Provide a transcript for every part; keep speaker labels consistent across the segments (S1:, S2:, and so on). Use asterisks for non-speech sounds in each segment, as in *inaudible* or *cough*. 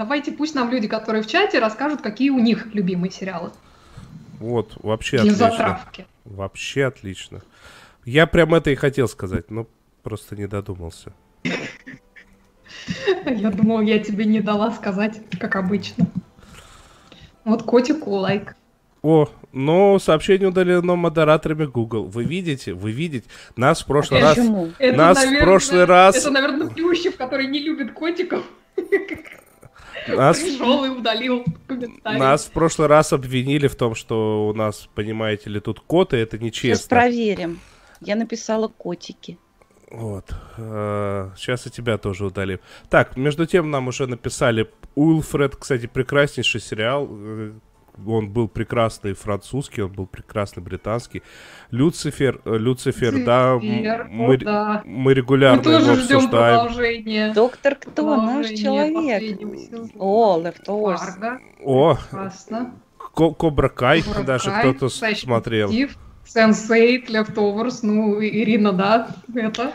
S1: Давайте пусть нам люди, которые в чате, расскажут, какие у них любимые сериалы.
S2: Вот, вообще
S1: Для
S2: отлично.
S1: затравки.
S2: Вообще отлично. Я прям это и хотел сказать, но просто не додумался.
S1: Я думал, я тебе не дала сказать, как обычно. Вот котику лайк.
S2: О, но сообщение удалено модераторами Google. Вы видите, вы видите. Нас в прошлый раз...
S3: Почему?
S1: Это,
S2: Нас в прошлый раз-
S1: Это, наверное, Плющев, который не любит котиков. *laughs*
S2: Нас, *laughs*
S1: Пришел и удалил комментарий.
S2: нас в прошлый раз обвинили в том, что у нас, понимаете ли, тут коты, это
S3: Сейчас
S2: нечестно.
S3: проверим. Я написала котики.
S2: Вот. Сейчас и тебя тоже удалим. Так, между тем нам уже написали Уилфред, кстати, прекраснейший сериал. Э, Он был прекрасный французский, он был прекрасный британский. Люцифер, э, Люцифер, да, м-
S1: Люцифер, о,
S2: мы,
S1: да.
S2: мы
S1: Мы
S2: регулярно его
S1: тоже ждем
S2: обсуждаем.
S1: продолжения.
S3: Доктор кто? Наш человек. О.
S1: Фарго.
S2: О, Кобра Кай,
S1: Кобра
S2: даже кто-то смотрел.
S1: Sense8, Leftovers, ну, Ирина, да, это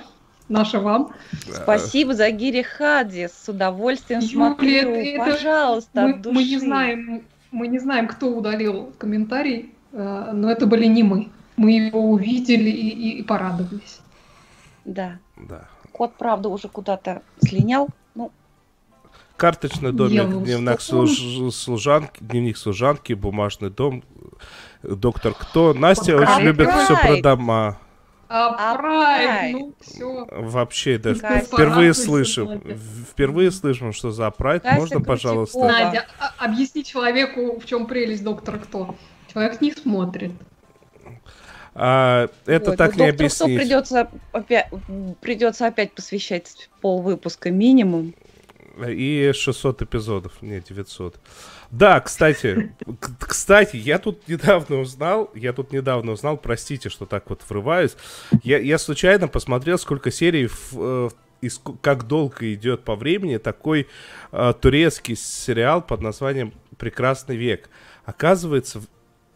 S1: наша вам.
S3: Спасибо за Гири Хади. С удовольствием
S1: Юля,
S3: смотрю.
S1: это-
S3: Пожалуйста,
S1: Мы,
S3: от души.
S1: мы не знаем, мы не знаем, кто удалил комментарий, э, но это были не мы. Мы его увидели и, и- и порадовались.
S3: Да.
S2: Да.
S3: Кот, правда, уже куда-то слинял. Ну,
S2: Карточный домик, дневник, служ- служанки, дневник служанки, бумажный дом, э, доктор Кто. Настя
S1: Вот
S2: очень любит все про дома.
S1: А,
S3: А
S1: ну все.
S2: Вообще, да, впервые слышим. Впервые слышим, что за прайд. Можно, пожалуйста?
S1: Надя, а- объясни человеку, в чем прелесть доктора Кто. Человек не смотрит.
S2: А, это
S3: вот.
S2: так
S3: Ну,
S2: не объяснить.
S3: придется опять, придется опять посвящать пол выпуска минимум.
S2: И 600 эпизодов, не 900. Да, кстати, кстати, я тут недавно узнал, я тут недавно узнал, простите, что так вот врываюсь, я, я случайно посмотрел, сколько серий, в, э, и как долго идет по времени такой э, турецкий сериал под названием «Прекрасный век». Оказывается,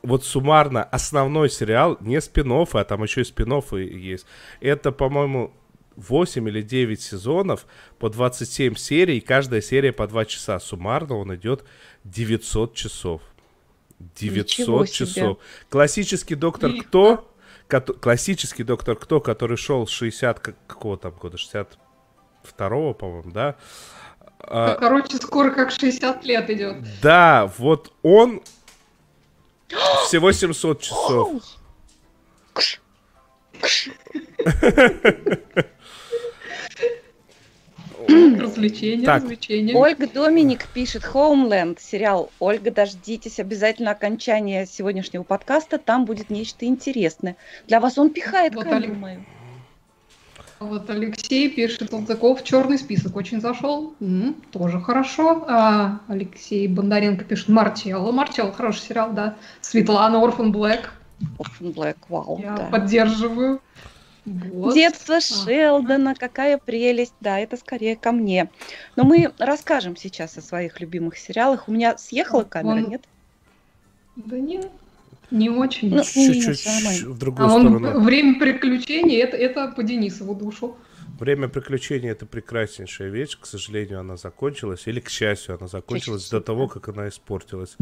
S2: вот суммарно основной сериал, не спин а там еще и спин есть, это, по-моему, 8 или 9 сезонов по 27 серий, каждая серия по 2 часа. Суммарно он идет 900 часов. 900
S3: Ничего себе.
S2: часов. Классический доктор
S1: И-
S2: Кто, кото- классический доктор Кто, который шел с 60 как- какого там года, 62 по-моему, да? А,
S1: Короче, скоро как 60 лет идет.
S2: да, вот он всего 700 часов. *gasps*
S1: Развлечения,
S2: Так.
S1: развлечения.
S3: Ольга Доминик пишет Homeland, сериал. Ольга, дождитесь обязательно окончания сегодняшнего подкаста, там будет нечто интересное. Для вас он пихает,
S1: Вот
S3: как
S1: Олег.
S3: думаю.
S1: Вот Алексей пишет, Салтыков черный список очень зашел. М, тоже хорошо. А Алексей Бондаренко пишет Марчелло. Марчелло хороший сериал, да. Светлана Орфан Блэк.
S3: Orphan Black, вау.
S1: Я
S3: да.
S1: поддерживаю. Вот.
S3: Детство Шелдона, какая прелесть. Да, это скорее ко мне. Но мы расскажем сейчас о своих любимых сериалах. У меня съехала камера,
S1: Он-
S3: нет?
S1: Да нет, не очень.
S3: Ну,
S2: Чуть-чуть в другую
S1: а он
S2: сторону.
S1: время приключений это, это по Денисову душу.
S2: Время приключений это прекраснейшая вещь. К сожалению, она закончилась. Или к счастью, она закончилась
S3: счастью,
S2: до того, как она испортилась.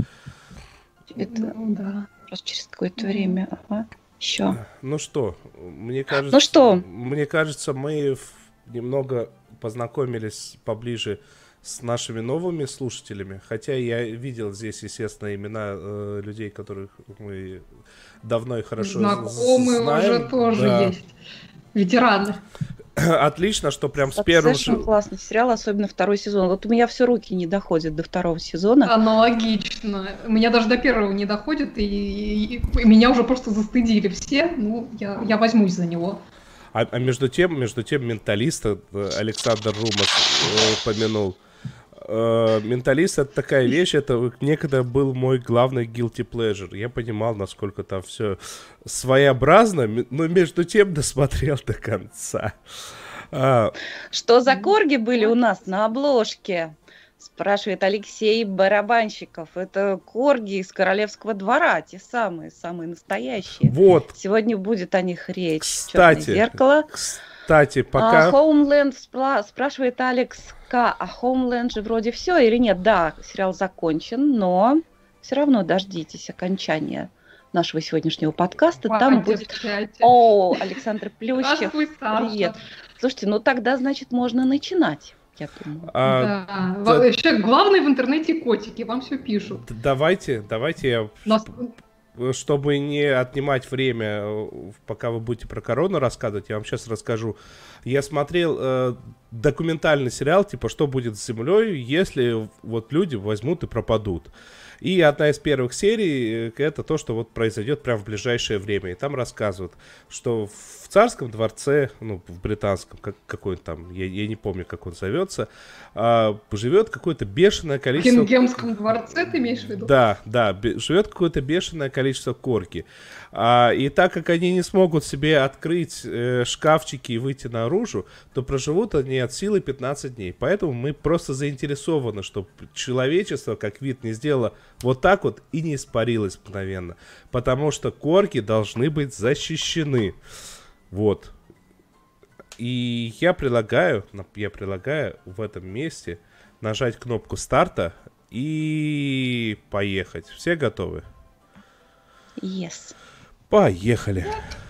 S3: Это
S1: Ну, да.
S3: просто через какое-то время. Ага. Еще.
S2: Ну что, мне кажется,
S3: Ну что?
S2: мне кажется, мы немного познакомились поближе с нашими новыми слушателями. Хотя я видел здесь, естественно, имена э, людей, которых мы давно и хорошо з-
S1: Знакомые
S2: знаем.
S1: уже тоже
S2: Да.
S1: есть. Ветераны. *clears throat*
S2: Отлично, что прям с
S3: Succession
S2: же...
S3: классный сериал, особенно второй сезон. Вот у меня все руки не доходят до второго сезона.
S1: Аналогично. У меня даже до первого не доходит, и, и- и меня уже просто застыдили все. Ну, я, я возьмусь за него.
S2: А, а между тем, между тем, менталиста э, Александр Румас э, помянул. Э, менталист это такая вещь, это некогда был мой главный guilty pleasure. Я понимал, насколько там все своеобразно, но между тем досмотрел до конца. А,
S3: Что за корги были у нас на обложке? Спрашивает Алексей Барабанщиков. Это корги из королевского двора, те самые, самые настоящие.
S2: вот,
S3: Сегодня будет о них речь.
S2: Кстати,
S3: зеркало.
S2: кс- Кстати, пока...
S3: А, Homeland спра- спрашивает Алекс К. А Homeland же вроде все или нет? Да, сериал закончен, но все равно дождитесь окончания нашего сегодняшнего подкаста. Там будет... О, Александр Плющев. Привет. Слушайте, ну тогда, значит, можно начинать. Я думаю.
S1: А, да. Вообще, главное в интернете котики, вам все пишут.
S2: Давайте, давайте я... Нас чтобы не отнимать время, э, пока вы будете про корону рассказывать, я вам сейчас расскажу. Я смотрел э, документальный сериал, типа, что будет с Землей, если вот люди возьмут и пропадут. И одна из первых серий э, это то, что вот произойдет прямо в ближайшее время. И там рассказывают, что в царском дворце, ну, в британском, как, какой он там, я, я не помню, как он зовется, а, живет какое-то бешеное количество...
S1: В Кингемском дворце ты имеешь в виду?
S2: Да, да, живет какое-то бешеное количество корки. А, и так как они не смогут себе открыть э, шкафчики и выйти наружу, то проживут они от силы 15 дней. Поэтому мы просто заинтересованы, чтобы человечество как вид не сделало вот так вот и не испарилось мгновенно. Потому что корки должны быть защищены. Вот. И я предлагаю, я предлагаю в этом месте нажать кнопку старта и поехать. Все готовы?
S3: Yes.
S2: Поехали.
S4: Сериальный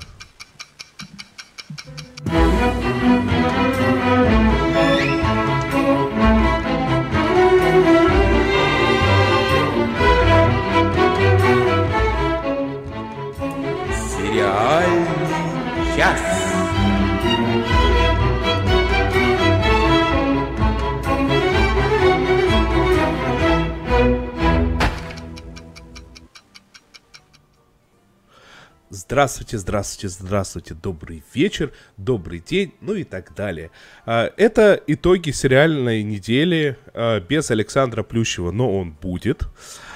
S2: Здравствуйте, здравствуйте, здравствуйте, добрый вечер, добрый день, ну и так далее. А, это итоги сериальной недели а, без Александра Плющева, но он будет.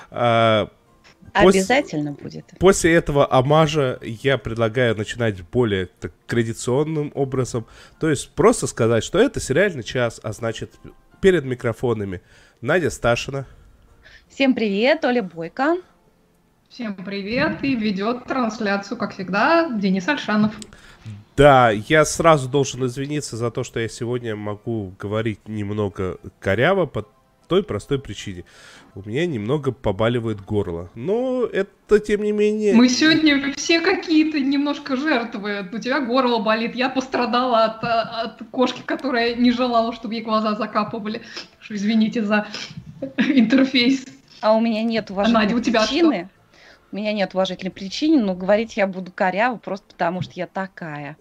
S3: А, Обязательно будет.
S2: После этого амажа я предлагаю начинать более так, традиционным образом. То есть просто сказать, что это сериальный час, а значит перед микрофонами Надя Сташина.
S3: Всем привет, Оля Бойко.
S1: Всем привет, и ведет трансляцию, как всегда, Денис Альшанов.
S2: Да, я сразу должен извиниться за то, что я сегодня могу говорить немного коряво по той простой причине. У меня немного побаливает горло. Но это, тем не менее...
S1: Мы сегодня все какие-то немножко жертвы. У тебя горло болит. Я пострадала от, от кошки, которая не желала, чтобы ей глаза закапывали. Извините за *laughs* интерфейс.
S3: А у меня нет уважения Надя, у тебя причины. Что? Меня нет уважительной причины, но говорить я буду коряво просто потому, что я такая.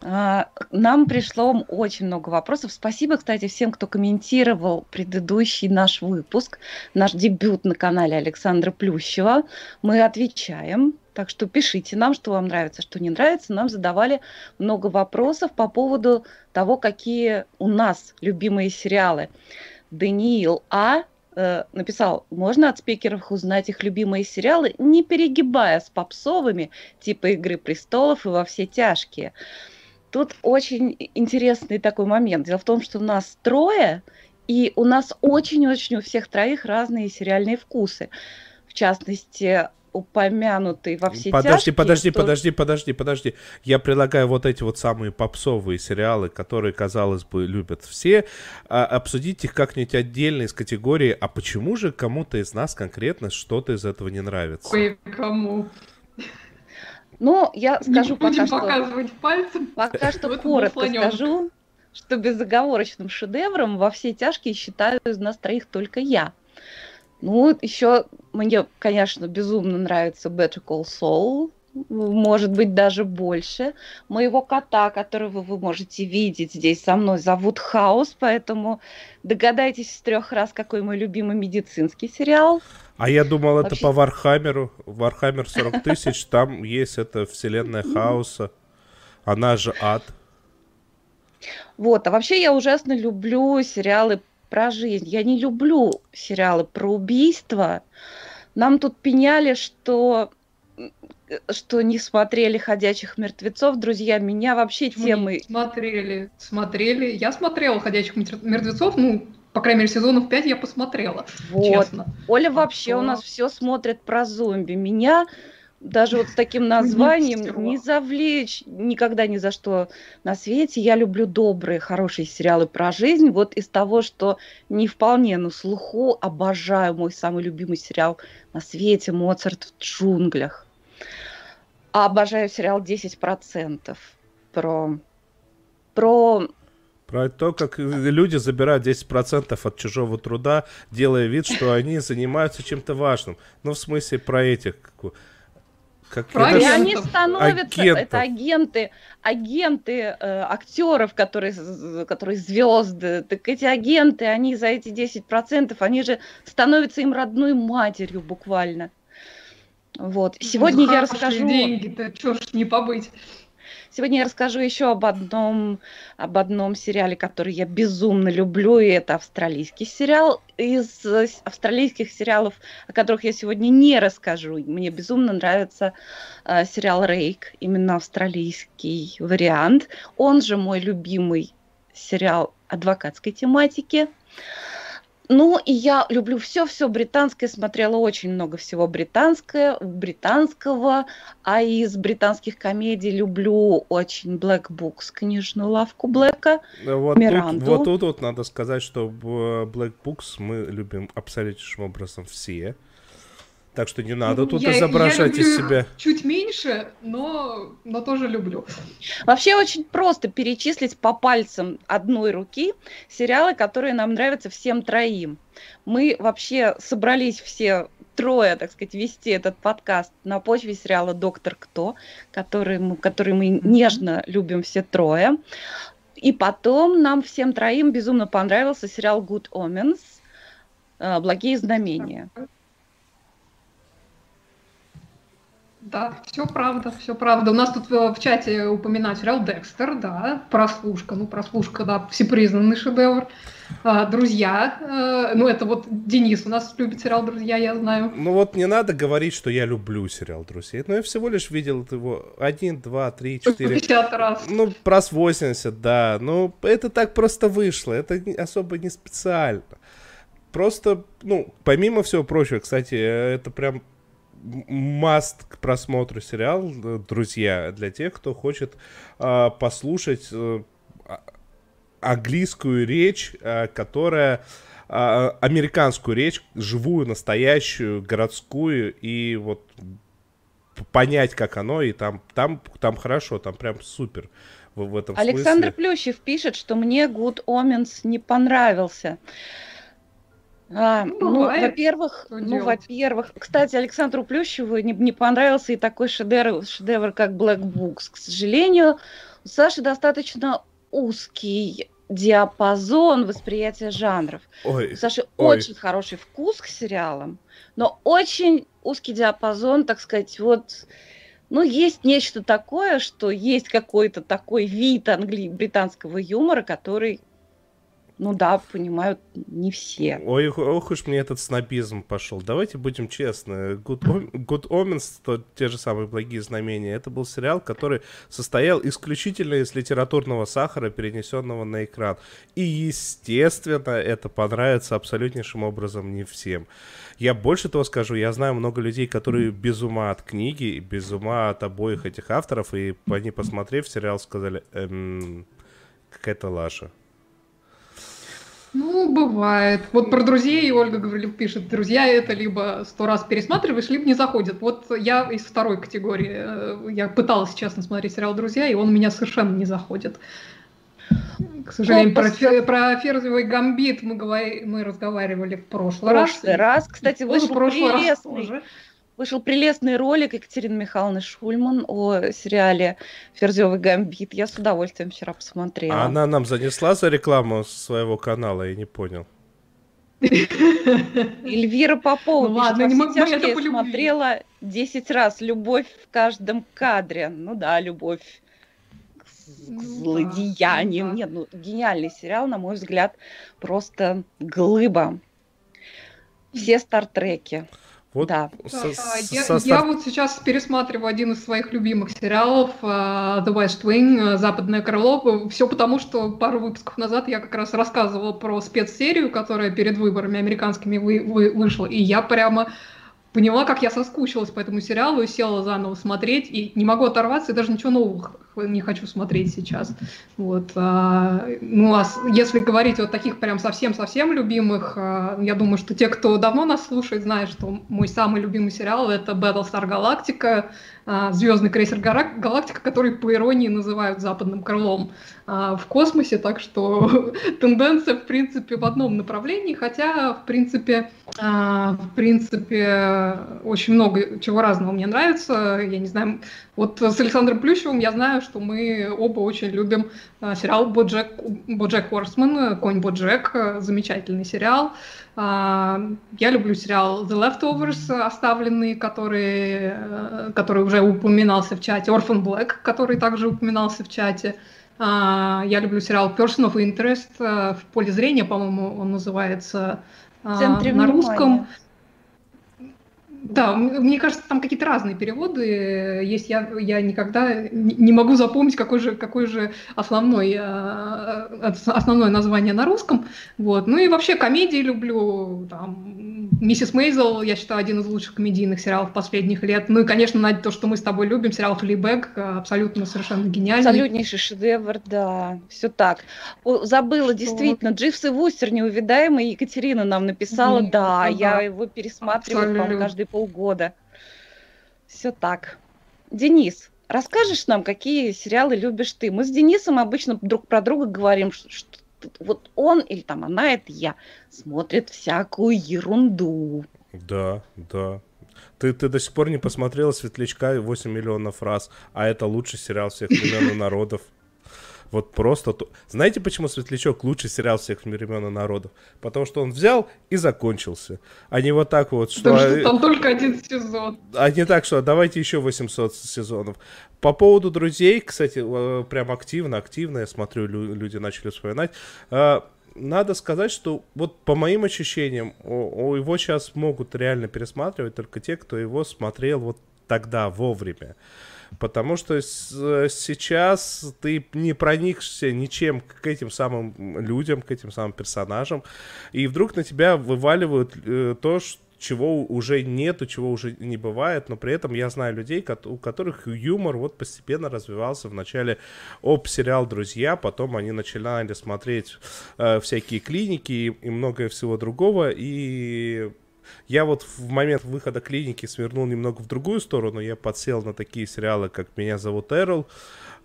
S3: А, нам пришло очень много вопросов. Спасибо, кстати, всем, кто комментировал предыдущий наш выпуск, наш дебют на канале Александра Плющева. Мы отвечаем, так что пишите нам, что вам нравится, что не нравится. Нам задавали много вопросов по поводу того, какие у нас любимые сериалы. Даниил А Э, написал, можно от спикеров узнать их любимые сериалы, не перегибая с попсовыми, типа «Игры престолов» и «Во все тяжкие». Тут очень интересный такой момент. Дело в том, что у нас трое, и у нас очень-очень у всех троих разные сериальные вкусы. В частности, упомянутый во все
S2: подожди,
S3: тяжкие.
S2: Подожди, что... подожди, подожди, подожди. Я предлагаю вот эти вот самые попсовые сериалы, которые, казалось бы, любят все, а, обсудить их как-нибудь отдельно из категории, а почему же кому-то из нас конкретно что-то из этого не нравится?
S1: Ой, кому?
S3: Ну, я скажу
S1: не пока
S3: что...
S1: показывать пальцем.
S3: Пока что коротко скажу, что безоговорочным шедевром во все тяжкие считаю из нас троих только я. Ну, еще мне, конечно, безумно нравится Better Call Saul, может быть, даже больше. Моего кота, которого вы можете видеть здесь со мной, зовут Хаус, поэтому догадайтесь с трех раз, какой мой любимый медицинский сериал.
S2: А я думал, Вообще... это по Warhammer у. Warhammer 40 *laughs* тысяч, там есть эта вселенная хаоса. Она же ад.
S3: Вот, а вообще я ужасно люблю сериалы про жизнь. Я не люблю сериалы про убийства. Нам тут пеняли, что что не смотрели «Ходячих мертвецов». Друзья, меня вообще темы...
S1: Смотрели, смотрели. Я смотрела «Ходячих мертвецов», ну, по крайней мере, сезонов 5 я посмотрела, вот. честно.
S3: Оля вообще что... у нас все смотрит про зомби. Меня даже вот с таким названием не завлечь никогда ни за что на свете. Я люблю добрые, хорошие сериалы про жизнь. Вот из того, что не вполне на слуху, обожаю мой самый любимый сериал на свете «Моцарт в джунглях». А обожаю сериал «10%» про... про
S2: про то, как люди забирают 10% от чужого труда, делая вид, что они занимаются чем-то важным. Ну, в смысле, про этих...
S3: Как Про и они становятся, агентов. это агенты, агенты э, актеров, которые, которые звезды. Так эти агенты, они за эти 10%, они же становятся им родной матерью буквально. Вот. Сегодня ну, я расскажу...
S1: деньги-то, чё ж не побыть.
S3: Сегодня я расскажу еще об одном, об одном сериале, который я безумно люблю, и это австралийский сериал. Из австралийских сериалов, о которых я сегодня не расскажу, мне безумно нравится э, сериал «Рейк», именно австралийский вариант. Он же мой любимый сериал адвокатской тематики. Ну, и я люблю все-все британское, смотрела очень много всего британское, британского, а из британских комедий люблю очень Black Books, книжную лавку Блэка,
S2: вот Миранду. Тут, вот тут вот надо сказать, что Black Books мы любим абсолютнейшим образом все. Так что не надо тут я, изображать я из себя.
S1: Чуть меньше, но, но тоже люблю.
S3: Вообще очень просто перечислить по пальцам одной руки сериалы, которые нам нравятся всем троим. Мы вообще собрались все трое, так сказать, вести этот подкаст на почве сериала «Доктор Кто», который мы, который мы нежно любим все трое. И потом нам всем троим безумно понравился сериал «Good Omens», «Благие знамения».
S1: Да, все правда, все правда. У нас тут в, в чате упоминать сериал Декстер, да, прослушка, ну, прослушка, да, всепризнанный шедевр. А, друзья, а, ну, это вот Денис у нас любит сериал «Друзья», я знаю.
S2: Ну, вот не надо говорить, что я люблю сериал «Друзья». Но я всего лишь видел его один, два, три, четыре.
S1: 50 раз.
S2: Ну, раз 80, да. Ну, это так просто вышло, это особо не специально. Просто, ну, помимо всего прочего, кстати, это прям маст к просмотру сериал, э, друзья, для тех, кто хочет э, послушать э, а, английскую речь, э, которая э, американскую речь, живую, настоящую, городскую, и вот понять, как оно, и там, там, там хорошо, там прям супер в, в этом
S3: Александр
S2: смысле.
S3: Плющев пишет, что мне Good Omens не понравился. А, ну, во-первых, ну, во-первых, кстати, Александру Плющеву не, не понравился и такой шедевр, шедевр, как Black Books. К сожалению, у Саши достаточно узкий диапазон восприятия жанров. Ой, у Саши ой. очень хороший вкус к сериалам, но очень узкий диапазон, так сказать, вот ну, есть нечто такое, что есть какой-то такой вид англи- британского юмора, который ну да, понимают не все.
S2: Ой, ох уж мне этот снобизм пошел. Давайте будем честны. Good, Good Omens, то, те же самые благие знамения, это был сериал, который состоял исключительно из литературного сахара, перенесенного на экран. И, естественно, это понравится абсолютнейшим образом не всем. Я больше того скажу, я знаю много людей, которые без ума от книги, без ума от обоих этих авторов, и они, посмотрев сериал, сказали, эм, какая-то лаша.
S1: Ну, бывает. Вот про друзей Ольга Гаврилюк пишет, друзья это либо сто раз пересматриваешь, либо не заходят. Вот я из второй категории. Э, я пыталась, честно, смотреть сериал «Друзья», и он у меня совершенно не заходит. К сожалению, про, фер, про ферзевый гамбит мы, говори, мы разговаривали в прошлый,
S3: прошлый раз. раз. Кстати, вышел прелестный, Вышел прелестный ролик Екатерины Михайловны Шульман о сериале «Ферзевый гамбит». Я с удовольствием вчера посмотрела.
S2: А она нам занесла за рекламу своего канала, я не понял.
S3: Эльвира Попова ну, ладно, не могу, я смотрела 10 раз «Любовь в каждом кадре». Ну да, любовь к, ну, злодеяниям. Да, Нет, ну гениальный сериал, на мой взгляд, просто глыба. Все стартреки. Вот да.
S1: Со, я, со я вот сейчас пересматриваю один из своих любимых сериалов uh, The West Wing, uh, Западное крыло. Все потому, что пару выпусков назад я как раз рассказывала про спецсерию, которая перед выборами американскими вы, вы, вышла. И я прямо поняла, как я соскучилась по этому сериалу и села заново смотреть, и не могу оторваться, и даже ничего нового не хочу смотреть сейчас. Вот. А, ну, а если говорить о таких прям совсем-совсем любимых, а, я думаю, что те, кто давно нас слушает, знают, что мой самый любимый сериал — это Battlestar Galactica, а, звездный крейсер Галактика, который по иронии называют западным крылом в космосе, так что *laughs* тенденция в принципе в одном направлении, хотя в принципе в принципе очень много чего разного мне нравится, я не знаю, вот с Александром Плющевым я знаю, что мы оба очень любим сериал Боджек, Боджек Хорсман, Конь Боджек, замечательный сериал. А, я люблю сериал The Leftovers, оставленный, который, э, который уже упоминался в чате, Orphan Black, который также упоминался в чате. А, я люблю сериал Person of Interest, э, в поле зрения, по-моему, он называется
S3: на русском.
S1: Да, мне кажется, там какие-то разные переводы есть. Я, я никогда не могу запомнить, какой же, какой же основной, э, основное название на русском. Вот. Ну и вообще комедии люблю. Там, Миссис Мейзел, я считаю, один из лучших комедийных сериалов последних лет. Ну и, конечно, Надя, то, что мы с тобой любим, сериал «Флибэг», абсолютно совершенно гениальный.
S3: Абсолютнейший шедевр, да. Все так. О, забыла, действительно, Дживс и Вустер, неувидаемый, Екатерина нам написала, mm, да, да, я его пересматриваю, по-моему, каждый полгода. Все так. Денис, расскажешь нам, какие сериалы любишь ты? Мы с Денисом обычно друг про друга говорим, что, вот он или там она, это я, смотрит всякую ерунду.
S2: Да, да. Ты, ты до сих пор не посмотрела «Светлячка» 8 миллионов раз, а это лучший сериал всех времен и народов. Вот просто... Знаете, почему «Светлячок» лучший сериал всех времен и народов? Потому что он взял и закончился. А не вот так вот, что...
S1: Потому что там только один сезон.
S2: А не так, что давайте еще 800 сезонов. По поводу друзей, кстати, э, прям активно, активно, я смотрю, люди начали вспоминать. Э, надо сказать, что вот по моим ощущениям, его сейчас могут реально пересматривать только те, кто его смотрел вот тогда, вовремя. Потому что э, сейчас ты не проникшься ничем к этим самым людям, к этим самым персонажам, и вдруг на тебя вываливают э, то, что чего уже нету, чего уже не бывает, но при этом я знаю людей, у которых юмор вот постепенно развивался. Вначале об сериал «Друзья», потом они начинали смотреть э, всякие клиники и, и многое всего другого, и я вот в момент выхода клиники свернул немного в другую сторону. Я подсел на такие сериалы, как «Меня зовут Эрл»,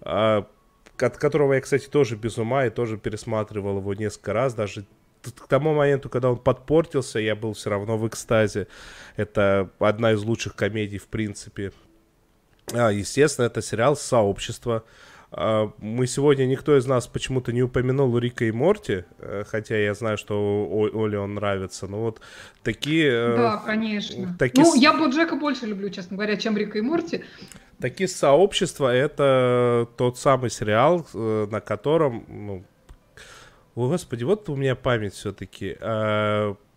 S2: от которого я, кстати, тоже без ума и тоже пересматривал его несколько раз, даже к тому моменту, когда он подпортился, я был все равно в экстазе. Это одна из лучших комедий, в принципе. А, естественно, это сериал «Сообщество», а, мы сегодня, никто из нас почему-то не упомянул Рика и Морти, э, хотя я знаю, что Оле он нравится, но вот такие...
S1: Э, да, конечно. Такие... Ну, я Боджека больше люблю, честно говоря, чем Рика и Морти.
S2: Такие сообщества — это тот самый сериал, э, на котором, ну, о, господи, вот у меня память все-таки.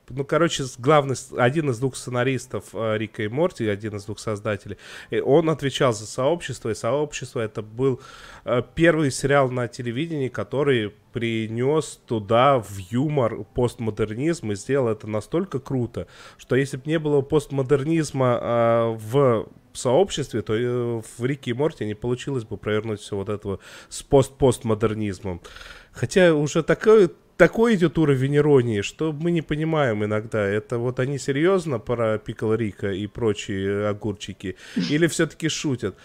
S2: Ну, короче, главный, один из двух сценаристов э, Рика и Морти, один из двух создателей, он отвечал за сообщество, и сообщество это был э, первый сериал на телевидении, который принес туда в юмор постмодернизм и сделал это настолько круто, что если бы не было постмодернизма э, в сообществе, то э, в Рике и Морти не получилось бы провернуть все вот этого с пост-постмодернизмом. Хотя уже такой такой идет уровень иронии, что мы не понимаем иногда, это вот они серьезно про Пикл Рика и прочие огурчики, или все-таки шутят.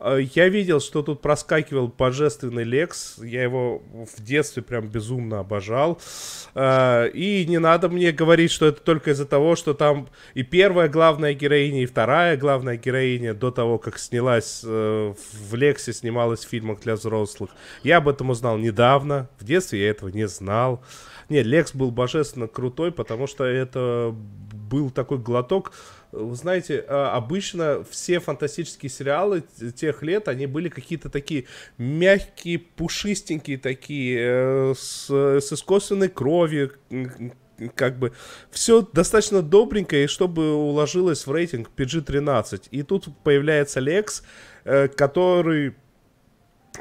S2: А, я видел, что тут проскакивал божественный Лекс. Я его в детстве прям безумно обожал. А, и не надо мне говорить, что это только из-за того, что там и первая главная героиня, и вторая главная героиня до того, как снялась э, в Лексе, снималась в фильмах для взрослых. Я об этом узнал недавно. В детстве я этого не знал. Нет, Лекс был божественно крутой, потому что это был такой глоток вы знаете, а, обычно все фантастические сериалы тех лет, они были какие-то такие мягкие, пушистенькие такие, э, с, с искусственной кровью, как бы все достаточно добренько, и чтобы уложилось в рейтинг PG-13. И тут появляется Лекс, э, который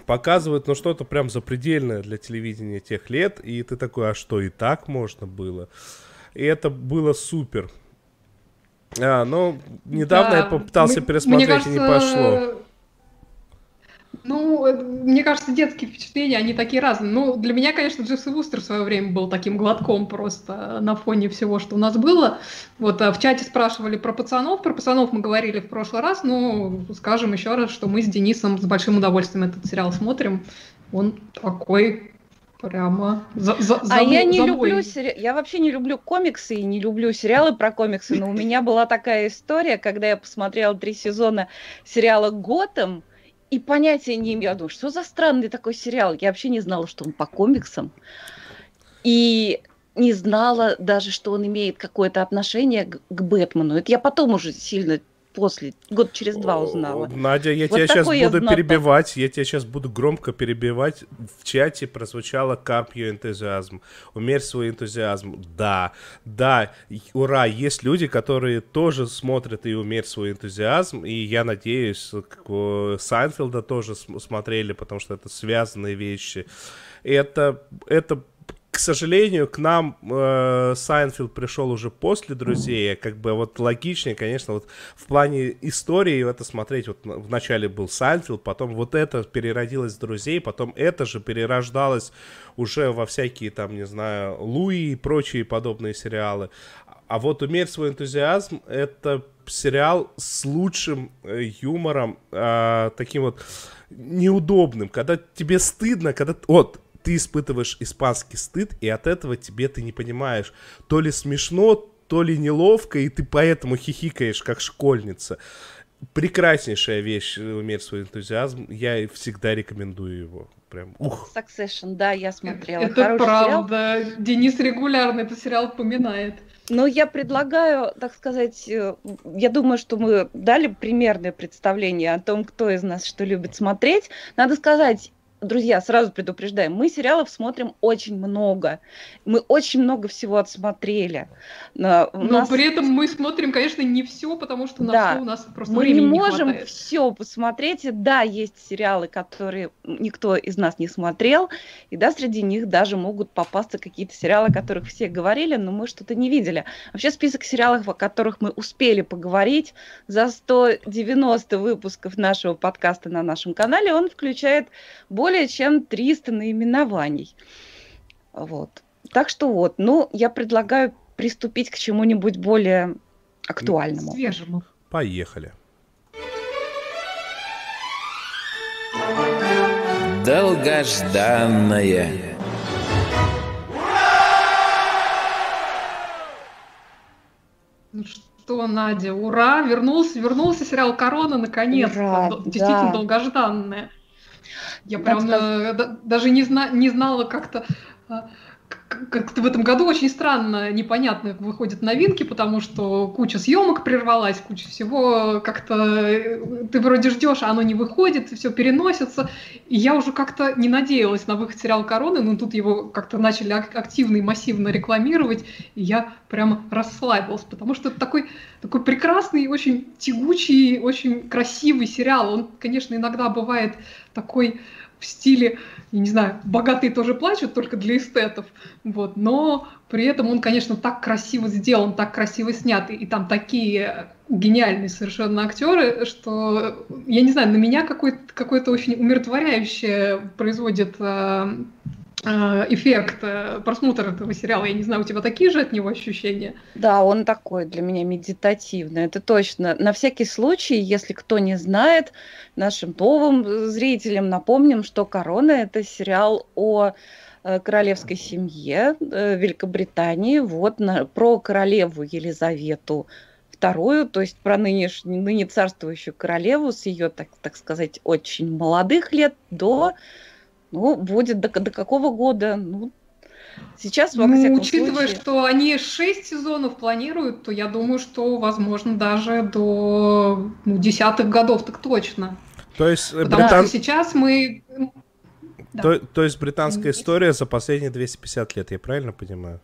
S2: показывает, ну, что-то прям запредельное для телевидения тех лет, и ты такой, а что, и так можно было? И это было супер. А, ну, недавно да. я попытался пересмотреть, мне кажется, и не пошло.
S1: Ну, э, мне кажется, детские впечатления, они такие разные. Ну, для меня, конечно, Дживс и Вустер в свое время был таким глотком просто на фоне всего, что у нас было. Вот а в чате спрашивали про пацанов. Про пацанов мы говорили в прошлый раз, но скажем еще раз, что мы с Денисом с большим удовольствием этот сериал смотрим. Он такой Прямо
S3: за, за, за, а я не люблю сери... я вообще не люблю комиксы и не люблю сериалы про комиксы, но у меня была такая история, когда я посмотрела три сезона сериала Готэм, и понятия не имею. Я думаю, что за странный такой сериал? Я вообще не знала, что он по комиксам. И не знала даже, что он имеет какое-то отношение к, Бэтмену. Это я потом уже сильно после, год через два узнала.
S2: Надя, я вот тебя сейчас буду знаток. перебивать, я тебя сейчас буду громко перебивать. В чате прозвучало «Curb Your Enthusiasm», «Умерь свой энтузиазм». Да, да, ура, есть люди, которые тоже смотрят и умерь свой энтузиазм, и я надеюсь, Сайнфилда тоже смотрели, потому что это связанные вещи. Это, это к сожалению, к нам э, Сайнфилд пришел уже после друзей, как бы вот логичнее, конечно, вот в плане истории это смотреть, вот вначале был Сайнфилд, потом вот это переродилось в друзей, потом это же перерождалось уже во всякие там, не знаю, Луи и прочие подобные сериалы. А вот «Умерь свой энтузиазм» — это сериал с лучшим э, юмором, э, таким вот неудобным, когда тебе стыдно, когда... Вот, ты испытываешь испанский стыд, и от этого тебе ты не понимаешь, то ли смешно, то ли неловко, и ты поэтому хихикаешь, как школьница. Прекраснейшая вещь, умеет свой энтузиазм. Я всегда рекомендую его. Прям, ух.
S3: Succession, да, я смотрела.
S1: Это Хороший правда. Сериал. Денис регулярно этот сериал упоминает.
S3: Но я предлагаю, так сказать, э, я думаю, что мы дали примерное представление о том, кто из нас что любит смотреть. Надо сказать, друзья, сразу предупреждаем, мы сериалов смотрим очень много. Мы очень много всего отсмотрели.
S1: Но нас... при этом мы смотрим, конечно, не все, потому что на да. все у нас просто
S3: мы не можем не все посмотреть. Да, есть сериалы, которые никто из нас не смотрел, и да, среди них даже могут попасться какие-то сериалы, о которых все говорили, но мы что-то не видели. Вообще список сериалов, о которых мы успели поговорить за 190 выпусков нашего подкаста на нашем канале, он включает более более чем 300 наименований. Вот. Так что вот, ну, я предлагаю приступить к чему-нибудь более актуальному.
S1: Свежему.
S2: Поехали.
S4: Долгожданное.
S1: Ну что, Надя, ура! Вернулся, вернулся сериал Корона наконец-то. Действительно да. долгожданное. Я прям э, даже не, зна не знала как-то как-то в этом году очень странно, непонятно выходят новинки, потому что куча съемок прервалась, куча всего как-то э, ты вроде ждешь, а оно не выходит, все переносится. И я уже как-то не надеялась на выход сериала Короны, но тут его как-то начали активно и массивно рекламировать, и я прямо расслабилась, потому что это такой, такой прекрасный, очень тягучий, очень красивый сериал. Он, конечно, иногда бывает такой в стиле, я не знаю, богатые тоже плачут, только для эстетов, вот, но при этом он, конечно, так красиво сделан, так красиво снят, и, и там такие гениальные совершенно актеры, что, я не знаю, на меня какое-то какое очень умиротворяющее производит э, эффект э, просмотра этого сериала. Я не знаю, у тебя такие же от него ощущения?
S3: Да, он такой для меня медитативный, это точно. На всякий случай, если кто не знает, нашим новым зрителям напомним, что «Корона» — это сериал о э, королевской семье Великобритании, вот на, про королеву Елизавету вторую, то есть про нынешнюю, ныне царствующую королеву с ее, так, так сказать, очень молодых лет до ну, будет до, до какого года? Ну, сейчас,
S1: во ну, учитывая, случае... что они шесть сезонов планируют, то я думаю, что, возможно, даже до ну, десятых годов так точно.
S2: То есть
S1: Потому британ... что сейчас мы...
S2: Да. То, то есть британская история за последние 250 лет, я правильно понимаю?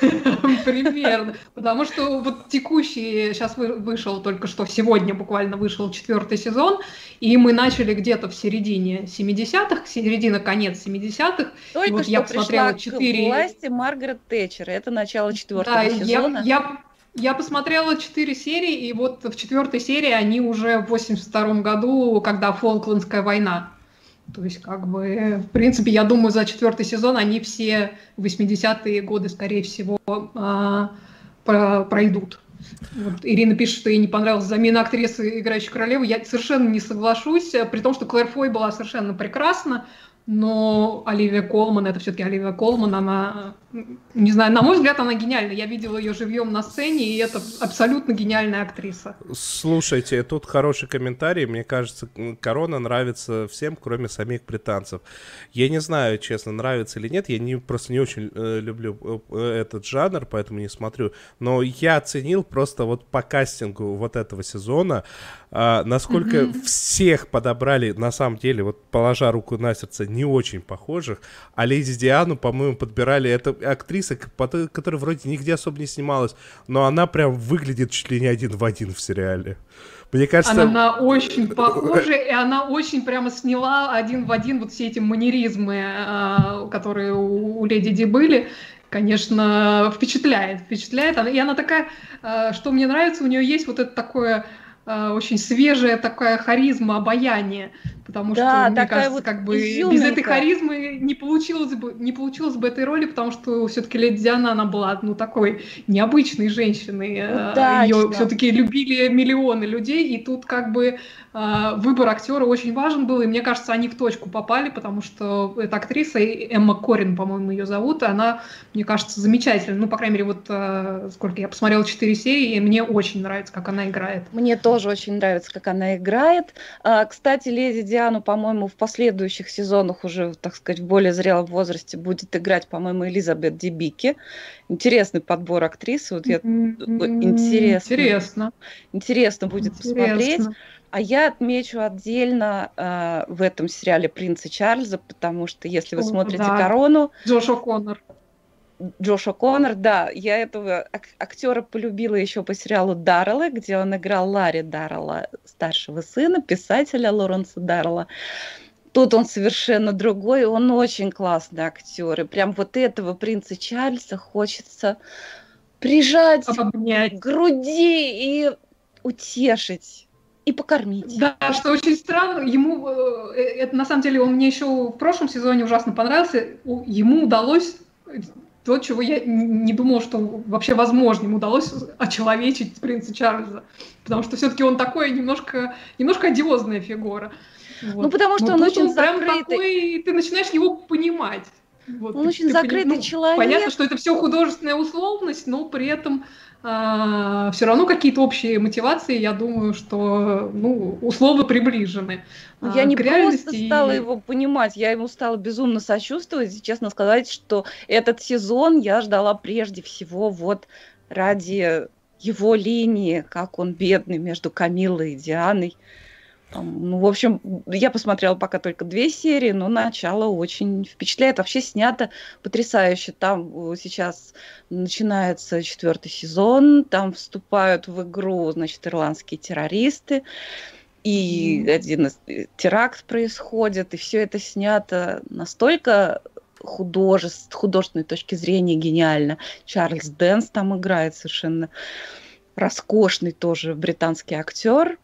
S2: *laughs*
S1: Примерно. Потому что вот текущий, сейчас вышел только что, сегодня буквально вышел четвертый сезон, и мы начали где-то в середине 70-х, середина, конец 70-х.
S3: Только вот что я посмотрела 4... к власти Маргарет Тэтчер, это начало четвертого да, сезона.
S1: Я, я Я посмотрела четыре серии, и вот в четвертой серии они уже в 82 году, когда Фолклендская война. То есть, как бы, в принципе, я думаю, за четвертый сезон они все 80-е годы, скорее всего, а, пройдут. Вот Ирина пишет, что ей не понравилась замена актрисы, играющей королеву. Я совершенно не соглашусь, при том, что Клэр Фой была совершенно прекрасна, но Оливия Колман, это все-таки Оливия Колман, она, не знаю, на мой взгляд, она гениальна. Я видела ее живьем на сцене, и это абсолютно гениальная актриса.
S2: Слушайте, тут хороший комментарий. Мне кажется, Корона нравится всем, кроме самих британцев. Я не знаю, честно, нравится или нет. Я не, просто не очень э, люблю э, этот жанр, поэтому не смотрю. Но я оценил просто вот по кастингу вот этого сезона, э, насколько mm-hmm. всех подобрали, на самом деле, вот положа руку на сердце, не очень похожих. А Леди Диану, по-моему, подбирали... Это актриса, которая вроде нигде особо не снималась, но она прям выглядит чуть ли не один в один в сериале.
S1: Мне кажется... Она очень похожа, и она очень прямо сняла один в один вот все эти манеризмы, а, которые у Леди Ди были конечно, впечатляет, впечатляет. И она такая, а, что мне нравится, у нее есть вот это такое очень свежая такая харизма, обаяние, потому да, что, мне кажется, вот как бы изюминка. без этой харизмы не получилось бы, не получилось бы этой роли, потому что все-таки Леди Диана, она была, ну, такой необычной женщиной, Удачно. ее все-таки любили миллионы людей, и тут как бы выбор актера очень важен был, и мне кажется, они в точку попали, потому что эта актриса, Эмма Корин, по-моему, ее зовут, и она, мне кажется, замечательная. Ну, по крайней мере, вот а, сколько я посмотрела, 4 серии, и мне очень нравится, как она играет.
S3: Мне тоже очень нравится, как она играет. А, кстати, Леди Диану, по-моему, в последующих сезонах уже, так сказать, в более зрелом возрасте будет играть, по-моему, Элизабет Дебики. Интересный подбор актрисы. Вот я... Интересно. Интересно. Интересно будет Интересно. посмотреть. А я отмечу отдельно э, в этом сериале принца Чарльза, потому что если вы О, смотрите да. Корону,
S1: Джош О'Коннор.
S3: Джош О'Коннор, да, я этого ак- актера полюбила еще по сериалу Даррелла, где он играл Ларри Даррелла, старшего сына, писателя Лоренса Даррелла. Тут он совершенно другой, он очень классный актер. И прям вот этого принца Чарльза хочется прижать Обнять. к груди и утешить и покормить.
S1: Да, что очень странно, ему, э, это на самом деле, он мне еще в прошлом сезоне ужасно понравился, ему удалось то, чего я не думала, что вообще возможно, ему удалось очеловечить принца Чарльза, потому что все-таки он такой немножко, немножко одиозная фигура.
S3: Вот. Ну, потому что Но он очень он закрытый. Такой,
S1: ты начинаешь его понимать.
S3: Вот, он очень ты закрытый ну, человек.
S1: Понятно, что это все художественная условность, но при этом а, все равно какие-то общие мотивации, я думаю, что ну, условно приближены.
S3: Ну, я не просто стала его понимать, я ему стала безумно сочувствовать, и честно сказать, что этот сезон я ждала прежде всего вот ради его линии, как он бедный между Камилой и Дианой. Ну, в общем, я посмотрела пока только две серии, но начало очень впечатляет. Вообще снято потрясающе. Там э, сейчас начинается четвертый сезон, там вступают в игру, значит, ирландские террористы, и mm. один из э, теракт происходит, и все это снято настолько художеств, художественной точки зрения гениально. Чарльз Дэнс там играет совершенно роскошный тоже британский актер,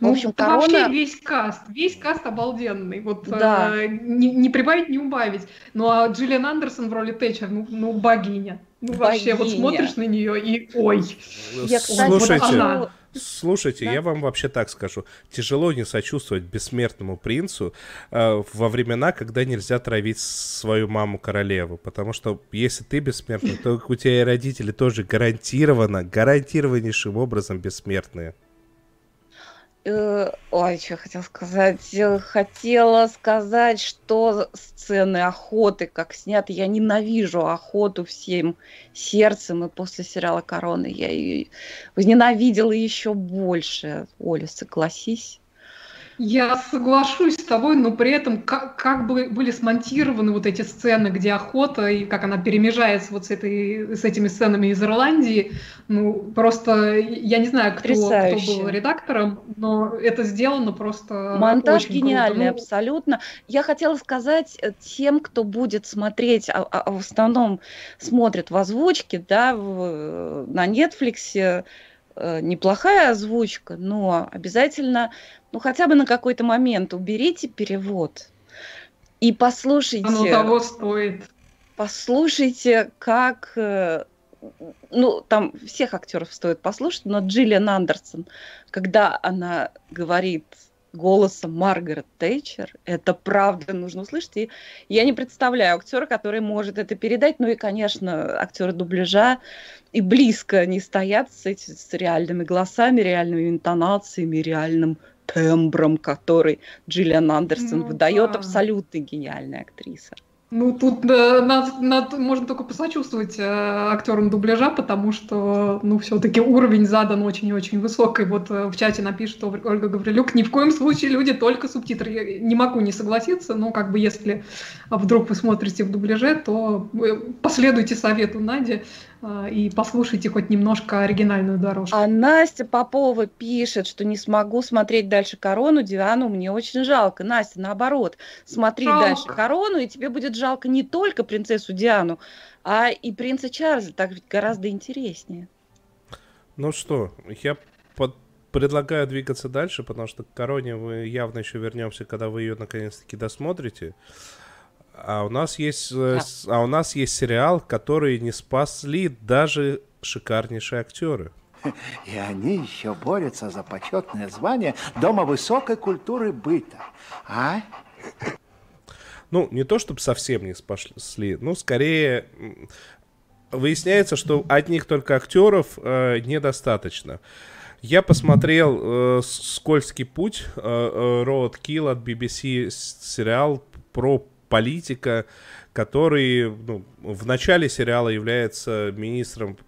S1: в общем, ну, корона... вообще весь каст, весь каст обалденный. Вот да. э, не, не прибавить, не убавить. Ну а Джиллиан Андерсон в роли Тэтчер, ну, ну богиня. Ну богиня. вообще, вот смотришь на нее и ой.
S2: Я, кстати, Слушайте, вот она. Слушайте, да? я вам вообще так скажу. Тяжело не сочувствовать бессмертному принцу э, во времена, когда нельзя травить свою маму королеву. Потому что если ты бессмертный, то у тебя и родители тоже гарантированно, гарантированнейшим образом бессмертные.
S3: Э, ой, что хотела сказать? Хотела сказать, что сцены охоты, как сняты, я ненавижу охоту всем сердцем, и после сериала «Корона» я ее возненавидела еще больше. Оля, согласись?
S1: Я соглашусь с тобой, но при этом как, как бы были смонтированы вот эти сцены, где охота и как она перемежается вот с, этой, с этими сценами из Ирландии. Ну, просто я не знаю, кто, кто был редактором, но это сделано просто
S3: Монтаж гениальный, круто. Ну, абсолютно. Я хотела сказать э, тем, кто будет смотреть, а, а в основном смотрит в озвучке, да, в, на Netflix, э, неплохая озвучка, но обязательно ну хотя бы на какой-то момент уберите перевод и послушайте.
S1: Оно того стоит.
S3: Послушайте, как э, ну, там всех актеров стоит послушать, но Джиллиан Андерсон, когда она говорит голосом Маргарет Тейчер, это правда нужно услышать. И я не представляю актера, который может это передать. Ну и, конечно, актеры дубляжа и близко не стоят с, эти, с реальными голосами, реальными интонациями, реальным тембром, который Джиллиан Андерсон ну, выдает, да. абсолютно гениальная актриса.
S1: Ну, тут э, над, над, можно только посочувствовать э, актерам дубляжа, потому что, ну, все-таки уровень задан очень и очень высокий. Вот э, в чате напишет Ольга Гаврилюк, ни в коем случае люди только субтитры. Я не могу не согласиться, но как бы если вдруг вы смотрите в дубляже, то э, последуйте совету Нади и послушайте хоть немножко оригинальную дорожку.
S3: А Настя Попова пишет, что не смогу смотреть дальше корону, Диану мне очень жалко. Настя, наоборот, смотри жалко. дальше корону, и тебе будет жалко не только принцессу Диану, а и принца Чарльза, так ведь гораздо интереснее.
S2: Ну что, я под предлагаю двигаться дальше, потому что к короне мы явно еще вернемся, когда вы ее наконец-таки досмотрите. А у нас есть, а. а у нас есть сериал, который не спасли даже шикарнейшие актеры. *laughs*
S5: И они еще борются за почетное звание Дома высокой культуры быта. А?
S2: Ну, не то, чтобы совсем не спасли, ну, скорее выясняется, что одних только актеров э, недостаточно. Я посмотрел э, «Скользкий путь», э, э, «Road Kill» от BBC, сериал про политика, который ну, в начале сериала является министром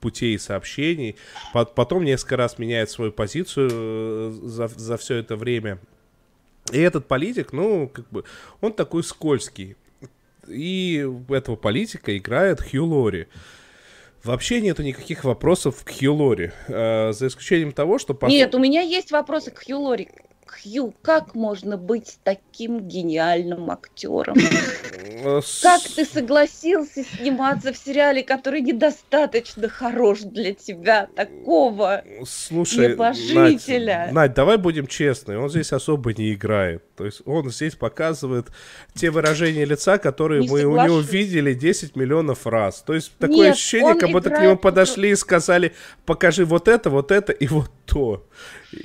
S2: путей сообщений, потом несколько раз меняет свою позицию э, за, за все это время. И этот политик, ну, как бы, он такой скользкий. И этого политика играет Хью Лори. Вообще нету никаких вопросов к Хью Лори, э, за исключением того, что...
S3: Нет, у меня есть вопросы к Хью Лори. Хью, как можно быть таким гениальным актером? Как ты согласился сниматься в сериале, который недостаточно хорош для тебя, такого
S2: Слушай, небожителя? Надь, Надь, давай будем честны, он здесь особо не играет. То есть он здесь показывает те выражения лица, которые не мы соглашусь. у него видели 10 миллионов раз. То есть такое Нет, ощущение, как будто к нему подошли и сказали, покажи вот это, вот это и вот то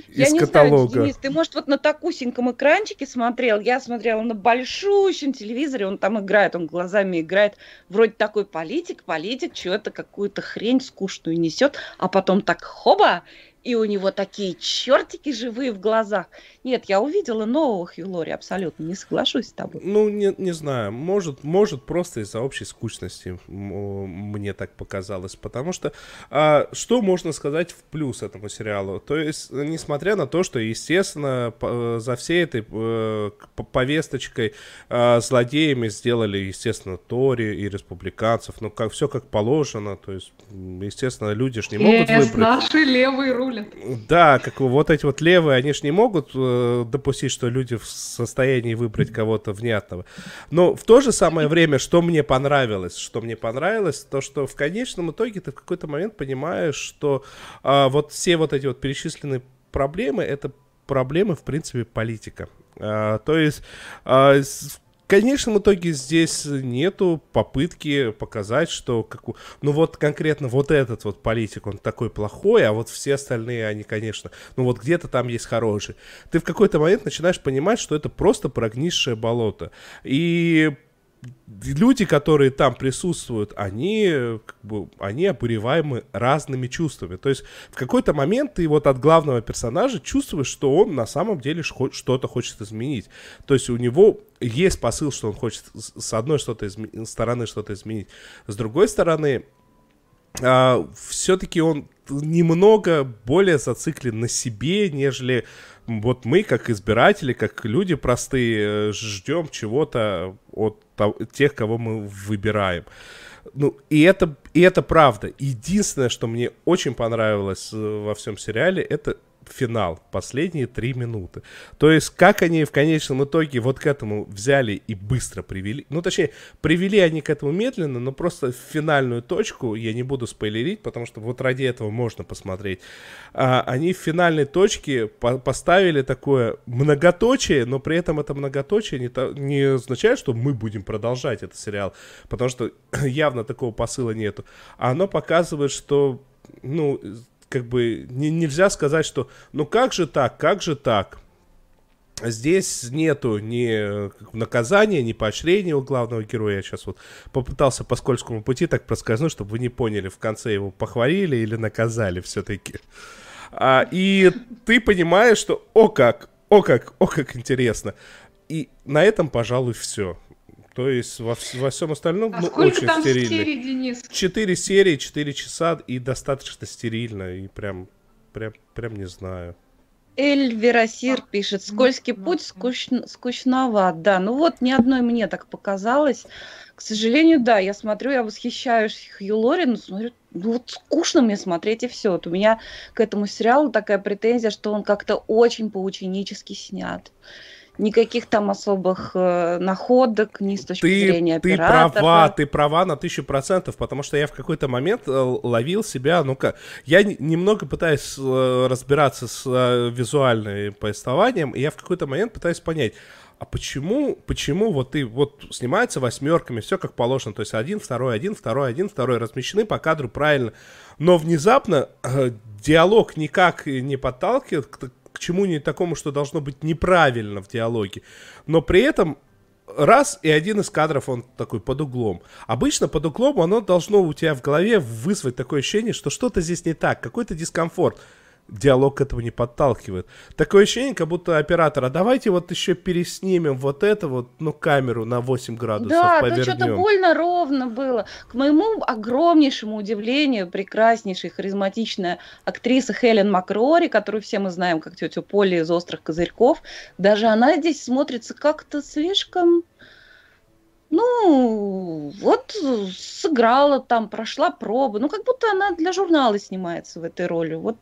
S3: я из не каталога. Знаю, Денис, ты, может, вот на такусеньком экранчике смотрел? Я смотрела на большущем телевизоре, он там играет, он глазами играет. Вроде такой политик, политик, чего-то какую-то хрень скучную несет, а потом так хоба, и у него такие чертики живые в глазах. Нет, я увидела нового Хью Лори, абсолютно, не соглашусь с тобой.
S2: Ну, не, не знаю, может, может просто из-за общей скучности мне так показалось, потому что а, что можно сказать в плюс этому сериалу? То есть, несмотря на то, что, естественно, по, за всей этой э, повесточкой э, злодеями сделали, естественно, Тори и республиканцев, ну, как, все как положено, то есть, естественно, люди ж не могут выбрать...
S1: наши левые рули рулят.
S2: Да, как вот эти вот левые, они ж не могут э, допустить, что люди в состоянии выбрать кого-то внятного. Но в то же самое время, что мне понравилось, что мне понравилось, то, что в конечном итоге ты в какой-то момент понимаешь, что э, вот все вот эти вот перечисленные проблемы, это проблемы, в принципе, политика. Uh, то есть uh, в конечном итоге здесь нету попытки показать, что как, ну вот конкретно вот этот вот политик, он такой плохой, а вот все остальные, они, конечно, ну вот где-то там есть хорошие. Ты в какой-то момент начинаешь понимать, что это просто прогнившее болото. И люди, которые там присутствуют, они, как бы, они обуреваемы разными чувствами. То есть в какой-то момент ты вот от главного персонажа чувствуешь, что он на самом деле что-то хочет изменить. То есть у него есть посыл, что он хочет с одной что-то изме- стороны что-то изменить, с другой стороны а, все-таки он немного более зациклен на себе, нежели вот мы, как избиратели, как люди простые, э, ждем чего-то от тех, кого мы выбираем. Ну, и это, и это правда. Единственное, что мне очень понравилось э, во всем сериале, это финал, последние три минуты. То есть, как они в конечном итоге вот к этому взяли и быстро привели, ну, точнее, привели они к этому медленно, но просто в финальную точку, я не буду спойлерить, потому что вот ради этого можно посмотреть, а, они в финальной точке по поставили такое многоточие, но при этом это многоточие не, то, не означает, что мы будем продолжать этот сериал, потому что *clears throat* явно такого посыла нету, а оно показывает, что ну, как бы не, нельзя сказать, что ну как же так, как же так. Здесь нету ни наказания, ни поощрения у главного героя. Я сейчас вот попытался по скользкому пути так проскользнуть, чтобы вы не поняли, в конце его похвалили или наказали все-таки. А, и ты понимаешь, что о как, о как, о как интересно. И на этом, пожалуй, все. То есть во, во всем остальном
S1: а
S2: ну,
S1: сколько
S2: очень
S1: там
S2: стерильно.
S1: серий, Денис?
S2: Четыре серии, четыре часа и достаточно стерильно. И прям, прям, прям не знаю.
S3: Эль Верасир пишет, скользкий путь скучн, скучноват. Да, ну вот ни одной мне так показалось. К сожалению, да, я смотрю, я восхищаюсь Хью Лори, но смотрю, ну вот скучно мне смотреть и все. Вот у меня к этому сериалу такая претензия, что он как-то очень поученически снят никаких там особых э, находок, ни с точки ты, зрения
S2: ты
S3: оператора.
S2: Ты права, ты права на тысячу процентов, потому что я в какой-то момент э, ловил себя, ну-ка, я немного пытаюсь э, разбираться с э, визуальным повествованием, и я в какой-то момент пытаюсь понять, а почему, почему вот ты, вот снимается восьмерками, все как положено, то есть один, второй, один, второй, один, второй, размещены по кадру правильно, но внезапно э, диалог никак не подталкивает к, к чему-нибудь такому, что должно быть неправильно в диалоге. Но при этом раз, и один из кадров, он такой под углом. Обычно под углом оно должно у тебя в голове вызвать такое ощущение, что что-то здесь не так, какой-то дискомфорт диалог к этому не подталкивает. Такое ощущение, как будто оператора, давайте вот еще переснимем вот это вот, ну, камеру на 8 градусов
S3: Да,
S2: повернем.
S3: ну что-то больно ровно было. К моему огромнейшему удивлению, прекраснейшая, харизматичная актриса Хелен Макрори, которую все мы знаем как тетю Поли из «Острых козырьков», даже она здесь смотрится как-то слишком ну, вот сыграла там, прошла пробу. Ну, как будто она для журнала снимается в этой роли. Вот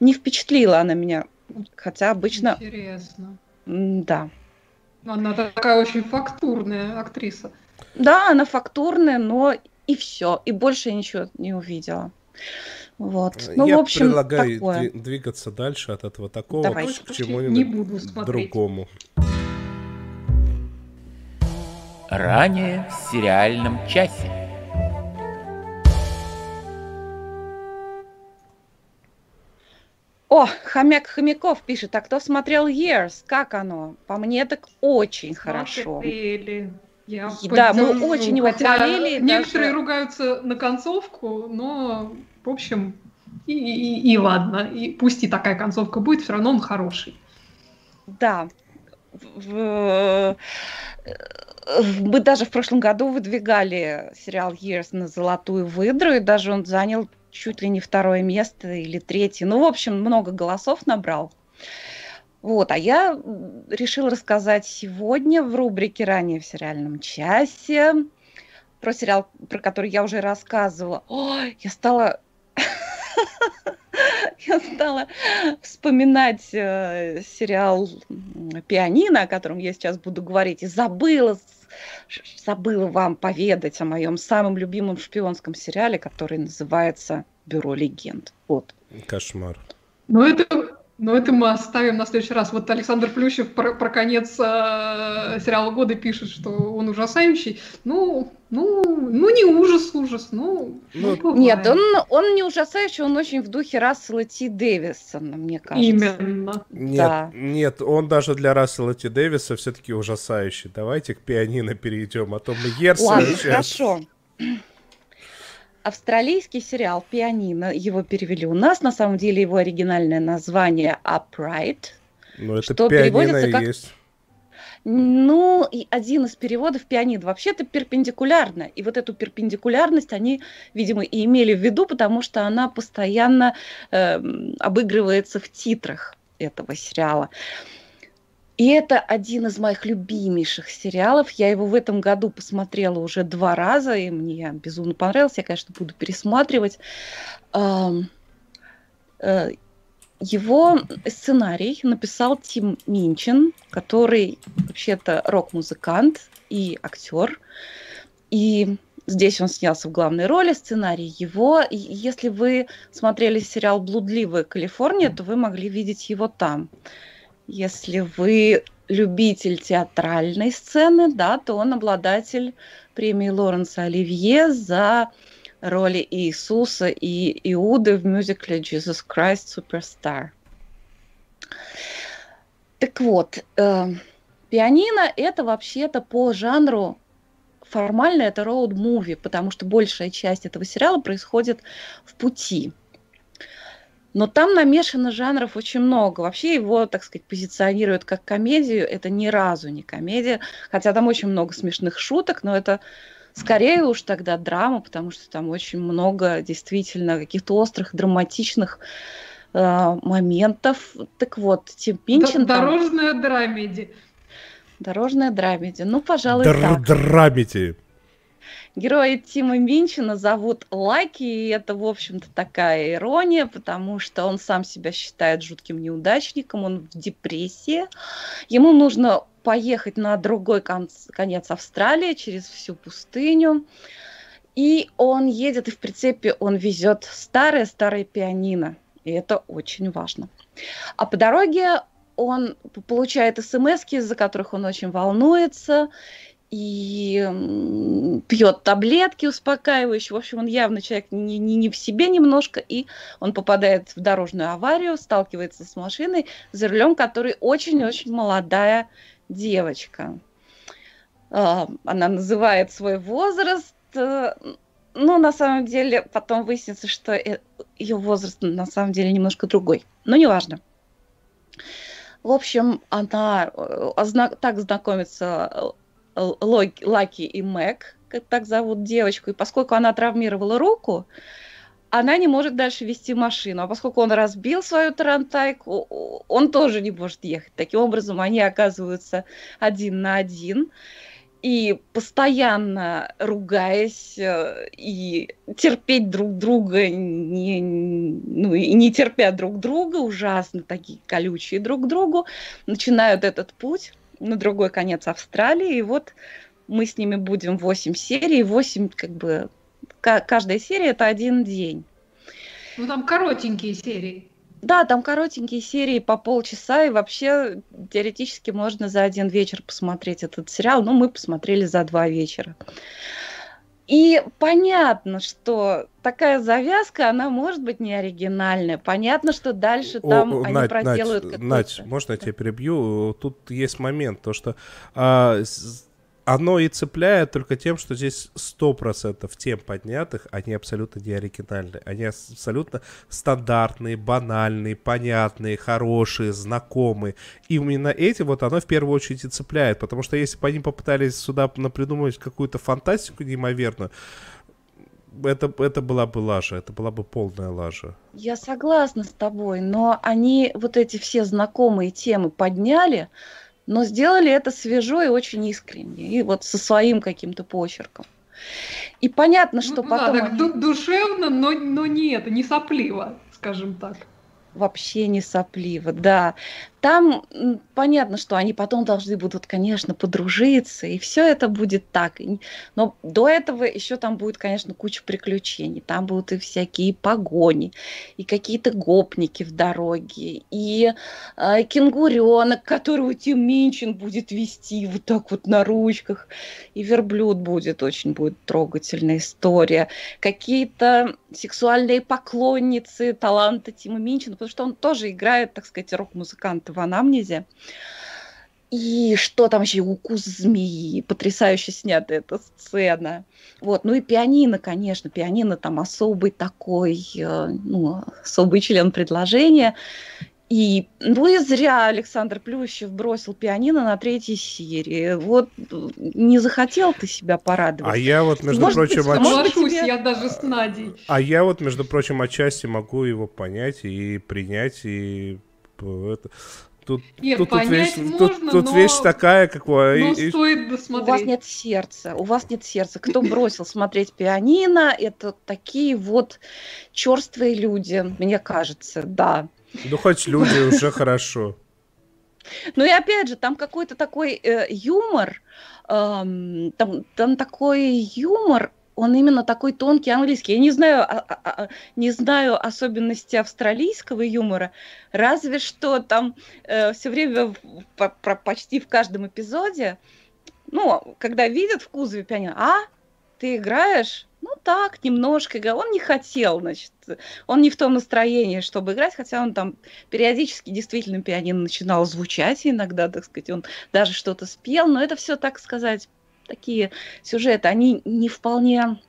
S3: не впечатлила она меня. Хотя обычно...
S1: Интересно.
S3: Да.
S1: Она такая очень фактурная актриса.
S3: Да, она фактурная, но и все. И больше я ничего не увидела. Вот. Ну,
S2: я
S3: в общем,
S2: предлагаю
S3: такое.
S2: двигаться дальше от этого такого
S3: Давай.
S2: к чему-нибудь другому.
S4: Ранее в сериальном часе.
S3: О, хомяк Хомяков пишет, а кто смотрел Years? Как оно? По мне так очень хорошо.
S1: Смотрели. Я
S3: да, мы очень его
S1: хотя
S3: хвалили.
S1: Некоторые
S3: даже...
S1: ругаются на концовку, но, в общем, и, и, и ладно. И пусть и такая концовка будет, все равно он хороший.
S3: Да. В, мы даже в прошлом году выдвигали сериал Years на золотую выдру, и даже он занял чуть ли не второе место или третье. Ну, в общем, много голосов набрал. Вот, а я решила рассказать сегодня в рубрике «Ранее в сериальном часе» про сериал, про который я уже рассказывала. Ой, я стала *laughs* я стала вспоминать э, сериал «Пианино», о котором я сейчас буду говорить, и забыла, забыла вам поведать о моем самом любимом шпионском сериале, который называется «Бюро легенд». Вот.
S2: Кошмар.
S1: Ну, это но это мы оставим на следующий раз. Вот Александр Плющев про, про конец э, сериала года пишет, что он ужасающий. Ну, ну, ну не ужас, ужас. Ну,
S3: ну, ну нет, он, он не ужасающий, он очень в духе Рассела Ти Дэвисона, мне кажется.
S1: Именно.
S2: Нет, да. нет, он даже для Рассела Ти Дэвиса все-таки ужасающий. Давайте к пианино перейдем, а то мы Ерса
S3: Ладно, сейчас... хорошо австралийский сериал «Пианино», его перевели у нас, на самом деле его оригинальное название «Upright»,
S2: ну, это что переводится как... есть.
S3: Ну, и один из переводов пианино вообще-то перпендикулярно. И вот эту перпендикулярность они, видимо, и имели в виду, потому что она постоянно э, обыгрывается в титрах. этого сериала. И это один из моих любимейших сериалов. Я его в этом году посмотрела уже два раза, и мне безумно понравился. Я, конечно, буду пересматривать. Э, его сценарий написал Тим Минчин, который вообще-то рок-музыкант и актер. И здесь он снялся в главной роли, сценарий его. И если вы смотрели сериал «Блудливая Калифорния», то вы могли видеть его там. Если вы любитель театральной сцены, да, то он обладатель премии Лоренса Оливье за роли Иисуса и Иуды в мюзикле Jesus Christ Superstar. Так вот, э, пианино это вообще-то по жанру формально это роуд-муви, потому что большая часть этого сериала происходит в пути. Но там намешано жанров очень много. Вообще его, так сказать, позиционируют как комедию. Это ни разу не комедия. Хотя там очень много смешных шуток, но это скорее уж тогда драма, потому что там очень много действительно каких-то острых, драматичных э, моментов. Так вот, Тим Пинчин...
S1: Дорожная там... драмеди.
S3: Дорожная драмеди. Ну, пожалуй, Др- так.
S2: Драмеди.
S3: Героя Тима Минчина зовут Лаки, и это, в общем-то, такая ирония, потому что он сам себя считает жутким неудачником, он в депрессии. Ему нужно поехать на другой конц, конец Австралии через всю пустыню. И он едет, и в прицепе он везет старое-старое пианино. И это очень важно. А по дороге он получает смс из-за которых он очень волнуется, и пьет таблетки успокаивающие. В общем, он явно человек не, не, не в себе немножко, и он попадает в дорожную аварию, сталкивается с машиной, за рулем которой очень-очень молодая девочка. А, она называет свой возраст, э, но на самом деле потом выяснится, что э, ее возраст на самом деле немножко другой. Но неважно. В общем, она э, так знакомится Лаки и Мэг, как так зовут девочку, и поскольку она травмировала руку, она не может дальше вести машину. А поскольку он разбил свою тарантайку, он тоже не может ехать. Таким образом, они оказываются один на один. И постоянно ругаясь э, и терпеть друг друга, не, ну и не терпя друг друга, ужасно такие колючие друг к другу, начинают этот путь на другой конец Австралии. И вот мы с ними будем 8 серий, 8 как бы каждая серия это один день.
S1: Ну там коротенькие серии.
S3: Да, там коротенькие серии по полчаса, и вообще теоретически можно за один вечер посмотреть этот сериал, но мы посмотрели за два вечера. И понятно, что такая завязка, она может быть не оригинальная. Понятно, что дальше там О, они Надь, проделают
S2: Надь, Надь, можно я тебя перебью? Тут есть момент, то что а, оно и цепляет только тем, что здесь 100% тем поднятых, они абсолютно не оригинальные. Они абсолютно стандартные, банальные, понятные, хорошие, знакомые. И именно эти вот оно в первую очередь и цепляет. Потому что если бы они попытались сюда придумать какую-то фантастику неимоверную, это, это была бы лажа, это была бы полная лажа.
S3: Я согласна с тобой, но они вот эти все знакомые темы подняли, но сделали это свежо и очень искренне, и вот со своим каким-то почерком. И понятно, что ну, потом...
S1: Да, они... душевно, но, но не это, не сопливо, скажем так
S3: вообще не сопливо, да. Там понятно, что они потом должны будут, конечно, подружиться, и все это будет так. Но до этого еще там будет, конечно, куча приключений. Там будут и всякие погони, и какие-то гопники в дороге, и э, кенгуренок, которого Тим Минчин будет вести вот так вот на ручках, и верблюд будет, очень будет трогательная история. Какие-то сексуальные поклонницы таланта Тима Минчина, потому что он тоже играет, так сказать, рок-музыканта в анамнезе. И что там еще, укус змеи, потрясающе снята эта сцена. Вот, ну и пианино, конечно, пианино там особый такой, э, ну, особый член предложения. И, ну и зря Александр Плющев бросил пианино на третьей серии. Вот не захотел ты себя порадовать.
S2: А я вот, между может прочим...
S1: Быть, от... тебе... я даже с Надей.
S2: А я вот, между прочим, отчасти могу его понять и принять, и это, Тут,
S1: Нет,
S2: тут,
S1: тут, вещь,
S2: можно,
S1: тут,
S2: тут
S1: но,
S2: вещь такая, какая.
S1: Но и, стоит досмотреть.
S3: У вас нет сердца, у вас нет сердца. Кто бросил смотреть пианино, это такие вот черствые люди, мне кажется, да.
S2: Ну, хоть люди уже хорошо.
S3: Ну и опять же, там какой-то такой э, юмор, э, там, там такой юмор, он именно такой тонкий английский. Я не знаю, а, а, а, не знаю особенности австралийского юмора, разве что там э, все время по, по, почти в каждом эпизоде, ну, когда видят в кузове пианино, а, ты играешь? Ну так, немножко. Он не хотел, значит, он не в том настроении, чтобы играть, хотя он там периодически действительно пианино начинал звучать иногда, так сказать, он даже что-то спел, но это все, так сказать, такие сюжеты, они не вполне...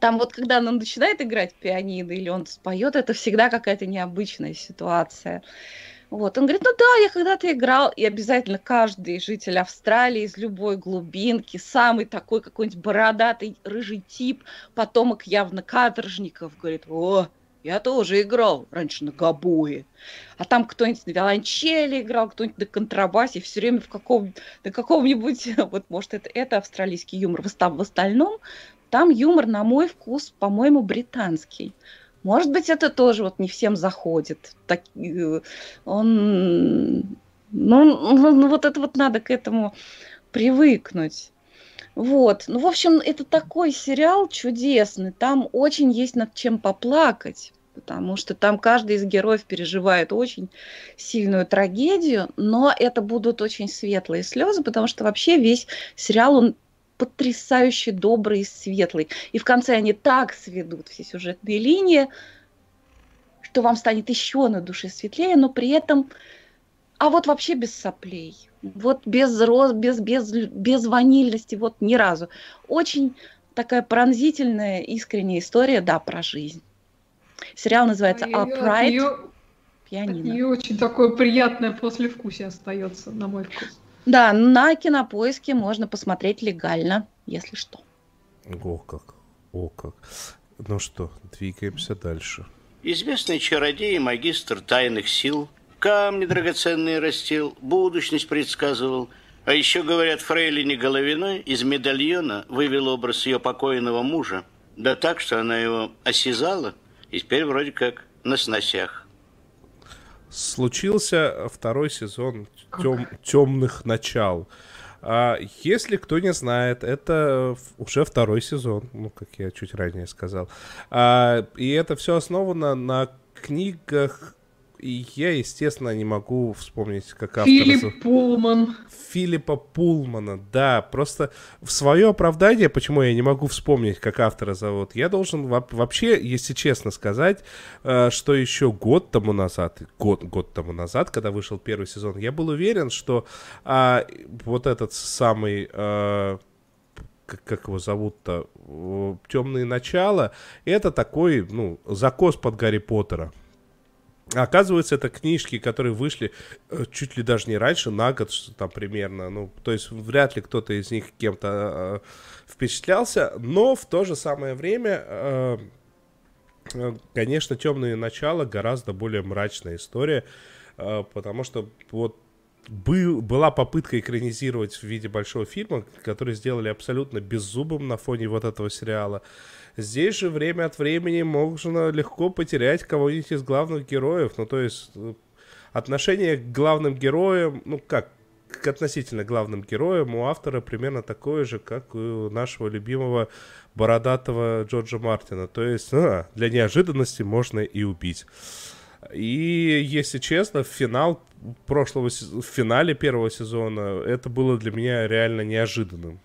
S3: Там вот когда он начинает играть пианино или он споет, это всегда какая-то необычная ситуация. Вот, он говорит, ну да, я когда-то играл, и обязательно каждый житель Австралии из любой глубинки, самый такой какой-нибудь бородатый рыжий тип, потомок явно каторжников, говорит, о, я тоже играл раньше на гобое. А там кто-нибудь на виолончели играл, кто-нибудь на контрабасе, все время в каком, на каком-нибудь, *laughs* вот может это, это австралийский юмор. В остальном там юмор, на мой вкус, по-моему, британский. Может быть, это тоже вот не всем заходит. Так, э, он, ну, ну, вот это вот надо к этому привыкнуть. Вот. Ну, в общем, это такой сериал чудесный. Там очень есть над чем поплакать, потому что там каждый из героев переживает очень сильную трагедию, но это будут очень светлые слезы, потому что вообще весь сериал, он потрясающе добрый и светлый. И в конце они так сведут все сюжетные линии, что вам станет еще на душе светлее, но при этом, а вот вообще без соплей вот без роз, без, без, без ванильности, вот ни разу. Очень такая пронзительная, искренняя история, да, про жизнь. Сериал называется Upright. Ее,
S1: Пианино. Ее очень такое приятное послевкусие остается, на мой вкус.
S3: Да, на кинопоиске можно посмотреть легально, если что.
S2: О как, о как. Ну что, двигаемся дальше.
S6: Известный чародей и магистр тайных сил камни драгоценные растил, будущность предсказывал. А еще, говорят, фрейлине Головиной из медальона вывел образ ее покойного мужа. Да так, что она его осязала, и теперь вроде как на сносях.
S2: Случился второй сезон тем, темных начал. А, если кто не знает, это уже второй сезон, ну, как я чуть ранее сказал. А, и это все основано на книгах и я, естественно, не могу вспомнить, как автор...
S1: Филипп Пулман.
S2: Филиппа Пулмана, да. Просто в свое оправдание, почему я не могу вспомнить, как автора зовут, я должен вообще, если честно сказать, э, что еще год тому назад, год, год тому назад, когда вышел первый сезон, я был уверен, что а, вот этот самый... А, как, как его зовут-то, темные начала, это такой, ну, закос под Гарри Поттера. Оказывается, это книжки, которые вышли э, чуть ли даже не раньше, на год там примерно. Ну, то есть вряд ли кто-то из них кем-то э, впечатлялся, но в то же самое время, э, э, конечно, темные начала гораздо более мрачная история, э, потому что вот был, была попытка экранизировать в виде большого фильма, который сделали абсолютно беззубым на фоне вот этого сериала. Здесь же время от времени можно легко потерять кого-нибудь из главных героев. Ну, то есть э, отношение к главным героям, ну как, к относительно главным героям у автора примерно такое же, как у нашего любимого бородатого Джорджа Мартина. То есть *laughs* а, для неожиданности можно и убить. И, если честно, финал прошлого, в финале первого сезона это было для меня реально неожиданным.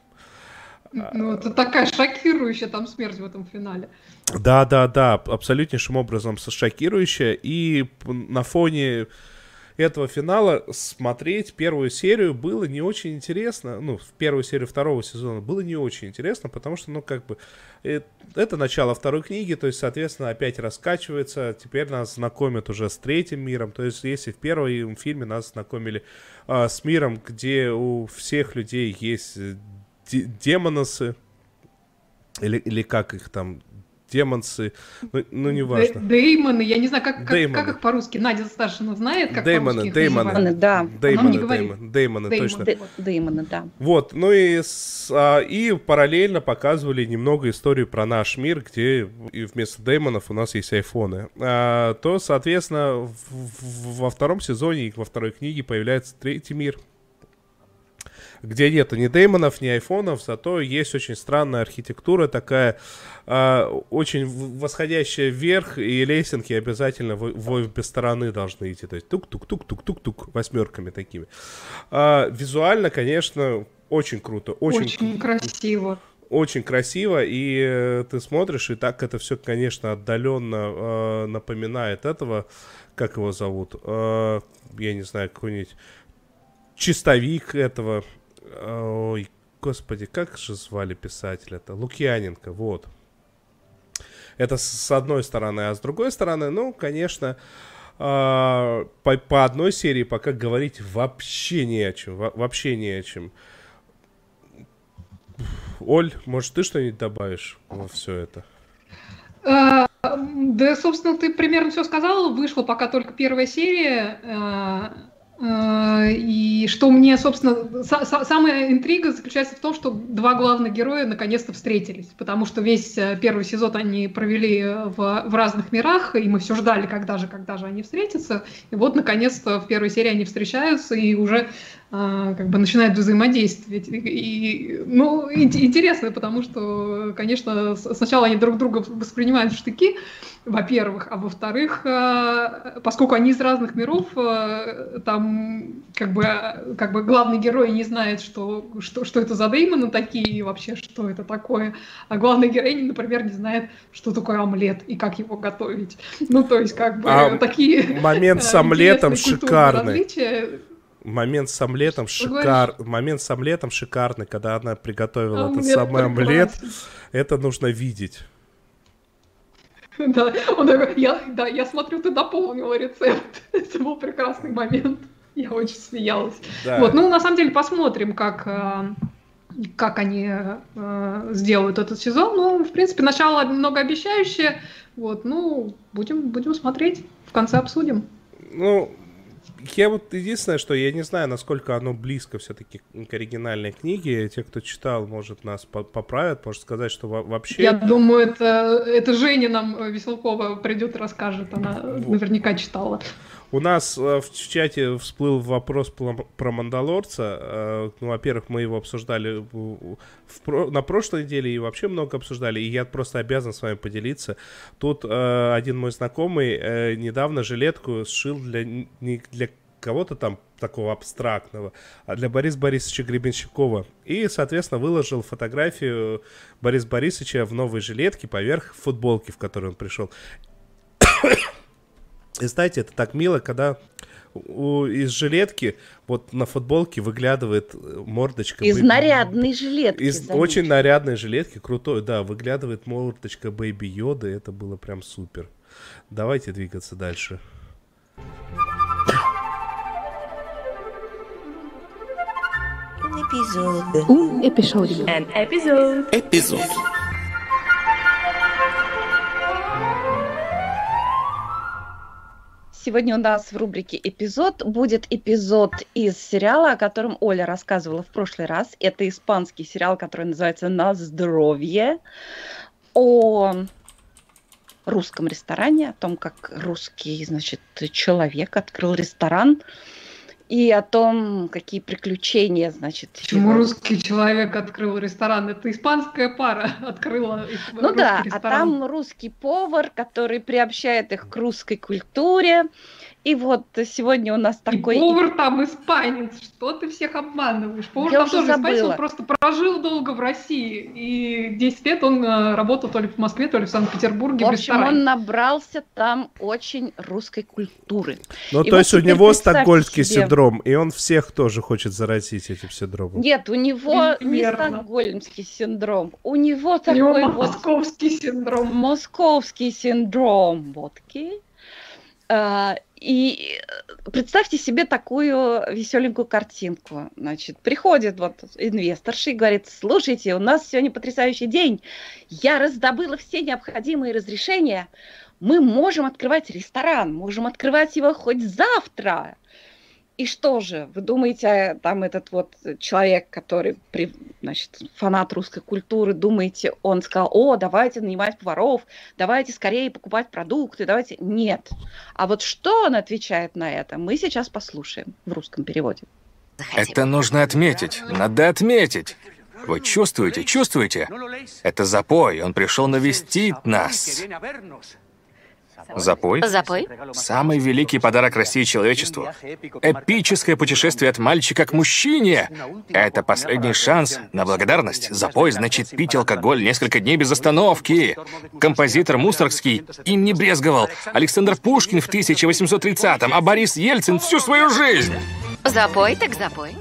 S1: Ну, это такая шокирующая там смерть в этом финале.
S2: Да, да, да, абсолютнейшим образом шокирующая. И на фоне этого финала смотреть первую серию было не очень интересно. Ну, в первую серию второго сезона было не очень интересно, потому что, ну, как бы, это начало второй книги, то есть, соответственно, опять раскачивается. Теперь нас знакомят уже с третьим миром. То есть, если в первом фильме нас знакомили а, с миром, где у всех людей есть демоносы, или, или как их там, демонсы, ну, ну неважно.
S1: Деймоны, я не знаю, как, как, как их по-русски. Надя Старшина знает, как
S2: Деймоны,
S1: по-русски
S2: Деймоны,
S3: да.
S2: Деймоны, Деймоны, Деймоны, точно.
S3: Деймоны, да.
S2: Вот, ну и, а, и параллельно показывали немного историю про наш мир, где вместо Деймонов у нас есть айфоны. А, то, соответственно, во втором сезоне и во второй книге появляется третий мир, где нет ни деймонов, ни айфонов, зато есть очень странная архитектура такая, э, очень восходящая вверх, и лесенки обязательно в, в обе стороны должны идти, то есть тук-тук-тук-тук-тук-тук, восьмерками такими. Э, визуально, конечно, очень круто. Очень,
S1: очень красиво.
S2: Очень красиво, и э, ты смотришь, и так это все, конечно, отдаленно э, напоминает этого, как его зовут, э, я не знаю, какой-нибудь чистовик этого, Ой, господи, как же звали писателя-то? Лукьяненко, вот. Это с одной стороны, а с другой стороны, ну, конечно, э, по, по одной серии пока говорить вообще не о чем, вообще не о чем. Оль, может, ты что-нибудь добавишь во все это?
S1: А, да, собственно, ты примерно все сказал. Вышла пока только первая серия. А, Э, и что мне, собственно, самая интрига заключается в том, что два главных героя наконец-то встретились, потому что весь э, первый сезон они провели в, в разных мирах, и мы все ждали, когда же, когда же они встретятся. И вот, наконец-то, в первой серии они встречаются и уже э, как бы начинают взаимодействовать. И, и, ну, интересно, потому что, конечно, сначала они друг друга воспринимают в штыки, во-первых, а во-вторых, э, поскольку они из разных миров, э, там как бы, как бы главный герой не знает, что, что, что это за деймоны такие и вообще, что это такое, а главная героиня, например, не знает, что такое омлет и как его готовить. Ну, то есть, как бы, а такие...
S2: Момент с омлетом шикарный. Момент с омлетом шикар... Момент с омлетом шикарный, когда она приготовила омлет этот самый омлет. Это нужно видеть.
S1: Да, он такой, я, да, я смотрю, ты дополнила рецепт. *laughs* Это был прекрасный момент. Я очень смеялась. Да. Вот, ну, на самом деле, посмотрим, как, э, как они э, сделают этот сезон. Ну, в принципе, начало многообещающее. Вот, ну, будем, будем смотреть. В конце обсудим.
S2: Ну, я вот единственное, что я не знаю, насколько оно близко все-таки к оригинальной книге. Те, кто читал, может нас поправят, может сказать, что вообще...
S1: Я думаю, это, это Женя нам э, Веселкова придет и расскажет. Она вот. наверняка читала.
S2: У нас э, в чате всплыл вопрос про Мандалорца. Э, ну, во-первых, мы его обсуждали в, на прошлой неделе и вообще много обсуждали, и я просто обязан с вами поделиться. Тут э, один мой знакомый недавно жилетку сшил для, не для кого-то там такого абстрактного, а для Бориса Борисовича Гребенщикова. И, соответственно, выложил фотографию Бориса Борисовича в новой жилетке поверх футболки, в которой он пришел. И знаете, это так мило, когда у, из жилетки вот на футболке выглядывает мордочка.
S3: Из baby... нарядной жилетки.
S2: Из заметьте. очень нарядной жилетки, крутой, да, выглядывает мордочка Baby Йоды, это было прям супер. Давайте двигаться дальше.
S3: Эпизод. эпизод. эпизод. Сегодня у нас в рубрике «Эпизод» будет эпизод из сериала, о котором Оля рассказывала в прошлый раз. Это испанский сериал, который называется «На здоровье», о русском ресторане, о том, как русский, значит, человек открыл ресторан – и о том, какие приключения, значит.
S1: Почему его... русский человек открыл ресторан? Это испанская пара *laughs* открыла
S3: Ну да, ресторан. а там русский повар, который приобщает их к русской культуре, и вот сегодня у нас такой...
S1: И повар там испанец, что ты всех обманываешь? Повар Я там тоже забыла. испанец, он просто прожил долго в России, и 10 лет он э, работал то ли в Москве, то ли в Санкт-Петербурге
S3: в, в общем, он набрался там очень русской культуры.
S2: Ну, и то вот есть у него стокгольмский себе... синдром, и он всех тоже хочет заразить этим синдромом.
S3: Нет, у него Верно. не стокгольмский синдром, у него такой у него
S1: вот... московский синдром.
S3: Московский синдром, водки. И представьте себе такую веселенькую картинку. Значит, приходит вот инвесторша и говорит, слушайте, у нас сегодня потрясающий день, я раздобыла все необходимые разрешения, мы можем открывать ресторан, можем открывать его хоть завтра. И что же, вы думаете, там этот вот человек, который, значит, фанат русской культуры, думаете, он сказал, о, давайте нанимать поваров, давайте скорее покупать продукты, давайте... Нет. А вот что он отвечает на это, мы сейчас послушаем в русском переводе.
S7: Это нужно отметить, надо отметить. Вы чувствуете, чувствуете? Это запой, он пришел навестить нас. Запой?
S8: Запой?
S7: Самый великий подарок России человечеству. Эпическое путешествие от мальчика к мужчине. Это последний шанс на благодарность. Запой значит пить алкоголь несколько дней без остановки. Композитор Мусоргский им не брезговал. Александр Пушкин в 1830-м, а Борис Ельцин всю свою жизнь.
S8: Запой так запой.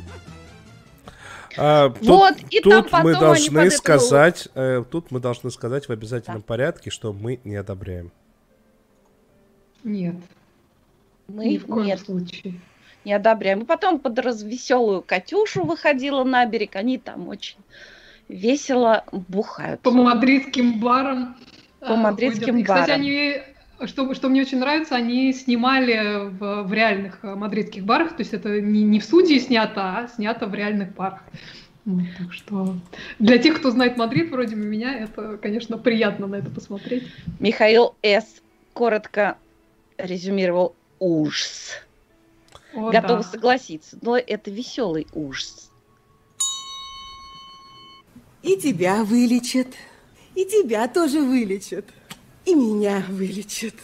S2: А, тут, вот, и тут там мы должны сказать, э, тут мы должны сказать в обязательном да. порядке, что мы не одобряем.
S1: Нет.
S3: Мы Ни в коем нет. случае. Не одобряем. И потом под развеселую Катюшу выходила на берег. Они там очень весело бухают.
S1: По мадридским барам.
S3: По мадридским
S1: ходят. барам. кстати, они что, что мне очень нравится, они снимали в, в реальных э, мадридских барах, то есть это не, не в студии снято, а снято в реальных барах. Вот, так что для тех, кто знает Мадрид, вроде меня, это, конечно, приятно на это посмотреть.
S3: Михаил С. коротко резюмировал ужас. О, Готова да. согласиться, но это веселый ужас.
S9: И тебя вылечат, и тебя тоже вылечат, и меня вылечат.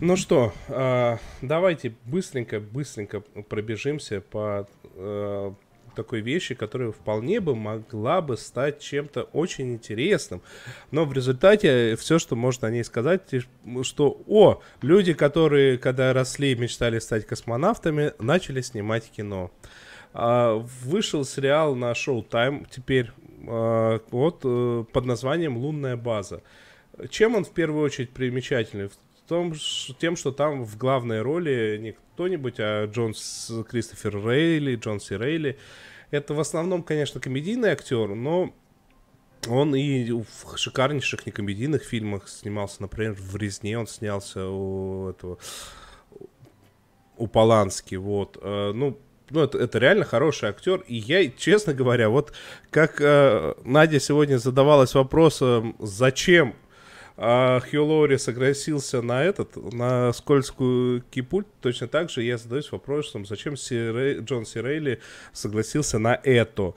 S2: Ну что, а, давайте быстренько, быстренько пробежимся по э, такой вещи, которая вполне бы могла бы стать чем-то очень интересным. Но в результате все, что можно о ней сказать, что, о, люди, которые, когда росли, мечтали стать космонавтами, начали снимать кино. А, вышел сериал на Showtime теперь, а, вот, э, под названием «Лунная база». Чем он в первую очередь примечательный? Том, тем, что там в главной роли не кто-нибудь, а Джон Кристофер Рейли, Джон Си Рейли. Это в основном, конечно, комедийный актер, но он и в шикарнейших некомедийных фильмах снимался, например, в «Резне» он снялся у этого у Полански, вот. Э, ну, ну, это, это реально хороший актер. И я, честно говоря, вот как э, Надя сегодня задавалась вопросом, зачем а Хью Лоури согласился на этот, на скользкую кипуль, точно так же я задаюсь вопросом, зачем Си Джон Сирейли согласился на это.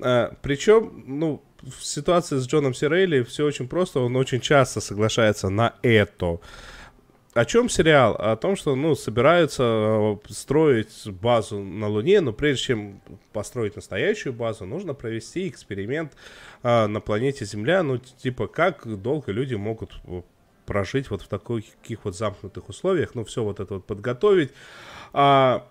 S2: А, причем, ну, в ситуации с Джоном Сирейли все очень просто, он очень часто соглашается на это о чем сериал? О том, что, ну, собираются э, строить базу на Луне, но прежде чем построить настоящую базу, нужно провести эксперимент а, на планете Земля, ну, типа, как долго люди могут э, прожить вот в таких вот замкнутых условиях, ну, все вот это вот подготовить. А,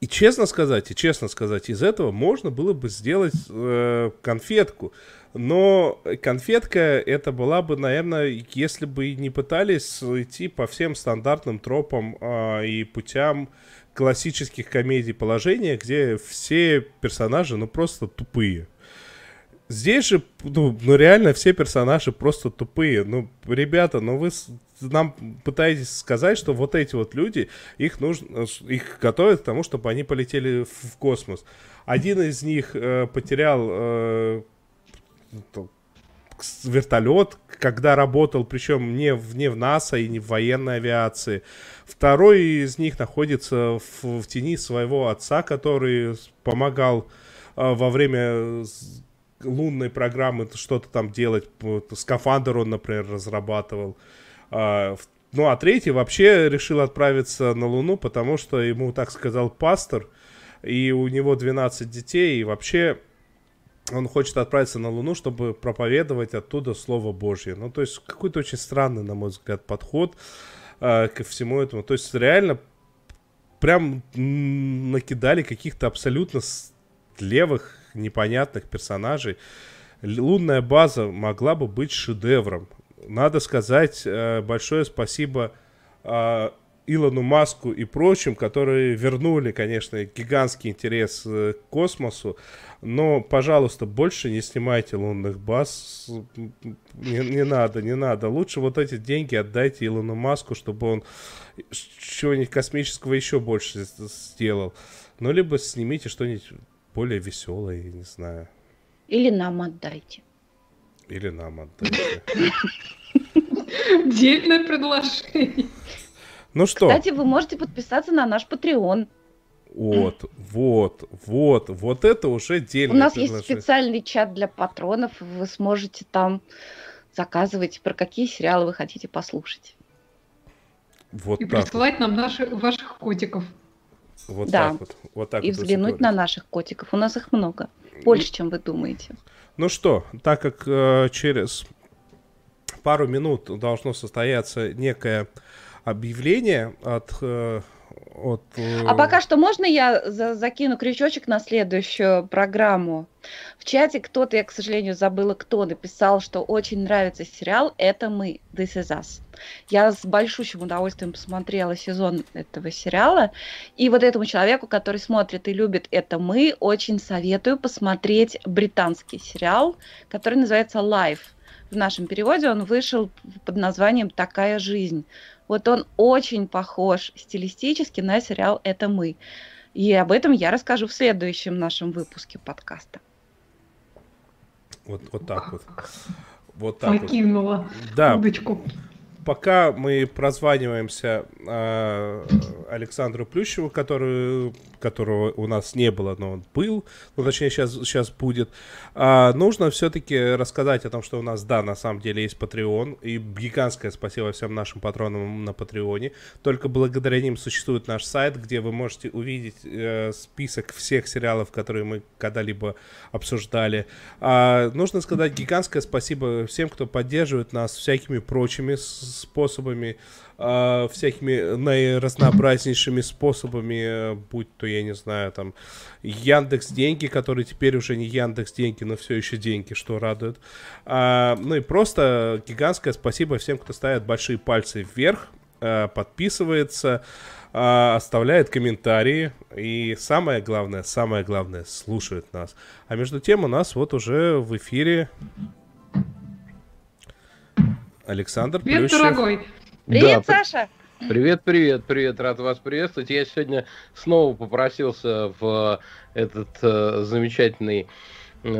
S2: и честно сказать, и честно сказать, из этого можно было бы сделать э, конфетку. Но конфетка это была бы, наверное, если бы не пытались идти по всем стандартным тропам э, и путям классических комедий положения, где все персонажи, ну, просто тупые. Здесь же, ну, ну, реально все персонажи просто тупые. Ну, ребята, ну вы нам пытаетесь сказать, что вот эти вот люди, их нужно, их готовят к тому, чтобы они полетели в космос. Один из них э, потерял э, вертолет, когда работал, причем не в, не в НАСА и не в военной авиации. Второй из них находится в, в тени своего отца, который помогал э, во время лунной программы что-то там делать. Скафандр он, например, разрабатывал. Э, ну, а третий вообще решил отправиться на Луну, потому что ему так сказал пастор, и у него 12 детей, и вообще он хочет отправиться на Луну, чтобы проповедовать оттуда Слово Божье. Ну, то есть какой-то очень странный, на мой взгляд, подход э, ко всему этому. То есть реально прям накидали каких-то абсолютно левых, непонятных персонажей. Лунная база могла бы быть шедевром. надо сказать э, большое спасибо э, Илону Маску и прочим, которые вернули, конечно, гигантский интерес э, к космосу, но, пожалуйста, больше не снимайте лунных баз, не, не надо, не надо. Лучше вот эти деньги отдайте Илону Маску, чтобы он чего-нибудь космического еще больше сделал. Ну, либо снимите что-нибудь более веселое, я не знаю.
S3: Или нам отдайте.
S2: Или нам отдайте. *laughs*
S1: Дельное предложение.
S2: Ну что?
S3: Кстати, вы можете подписаться на наш Patreon.
S2: Вот, вот, вот, вот это уже дельное
S3: У нас есть специальный чат для патронов, вы сможете там заказывать, про какие сериалы вы хотите послушать.
S1: Вот и так присылать вот. нам наши, ваших котиков.
S2: Вот да. так вот. вот так
S3: и
S2: вот
S3: взглянуть на наших котиков. У нас их много. Больше, чем вы думаете.
S2: Ну что, так как э, через пару минут должно состояться некое объявление от... Э, от
S3: э... А пока что можно я за закину крючочек на следующую программу? В чате кто-то, я, к сожалению, забыла, кто написал, что очень нравится сериал «Это мы», «This is us». Я с большущим удовольствием посмотрела сезон этого сериала. И вот этому человеку, который смотрит и любит «Это мы», очень советую посмотреть британский сериал, который называется «Life». В нашем переводе он вышел под названием «Такая жизнь». Вот он очень похож стилистически на сериал «Это мы». И об этом я расскажу в следующем нашем выпуске подкаста.
S2: Вот, вот так вот. Вот так
S1: Накинула
S2: вот. Да. удочку пока мы прозваниваемся э, Александру Плющеву, который, которого у нас не было, но он был, ну, точнее, сейчас, сейчас будет, э, нужно все-таки рассказать о том, что у нас, да, на самом деле есть Patreon, и гигантское спасибо всем нашим патронам на Патреоне. Только благодаря ним существует наш сайт, где вы можете увидеть э, список всех сериалов, которые мы когда-либо обсуждали. А, нужно сказать гигантское спасибо всем, кто поддерживает нас всякими прочими способами, э, всякими наиразнообразнейшими способами, будь то, я не знаю, там, Яндекс Деньги, который теперь уже не Яндекс Деньги, но все еще деньги, что радует. А, ну и просто гигантское спасибо всем, кто ставит большие пальцы вверх, э, подписывается, э, оставляет комментарии и самое главное, самое главное, слушает нас. А между тем у нас вот уже в эфире Александр
S1: Привет, Плющев. дорогой.
S3: Привет, да, Саша.
S10: Привет, привет, привет, рад вас приветствовать. Я сегодня снова попросился в этот э, замечательный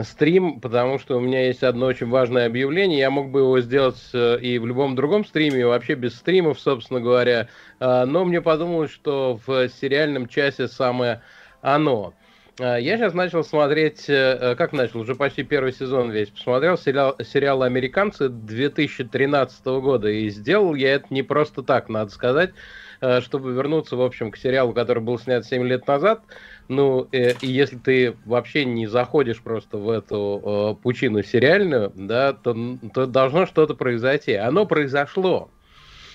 S10: стрим, потому что у меня есть одно очень важное объявление. Я мог бы его сделать э, и в любом другом стриме, и вообще без стримов, собственно говоря. Э, но мне подумалось, что в сериальном часе самое оно. А, я сейчас начал смотреть, э, э, как начал, уже почти первый сезон весь посмотрел сериал, сериал «Американцы» 2013 года, и сделал я это не просто так, надо сказать, э, чтобы вернуться, в общем, к сериалу, который был снят 7 лет назад. Ну, и если ты вообще не заходишь просто в эту пучину сериальную, да, то, то должно что-то произойти. Оно произошло.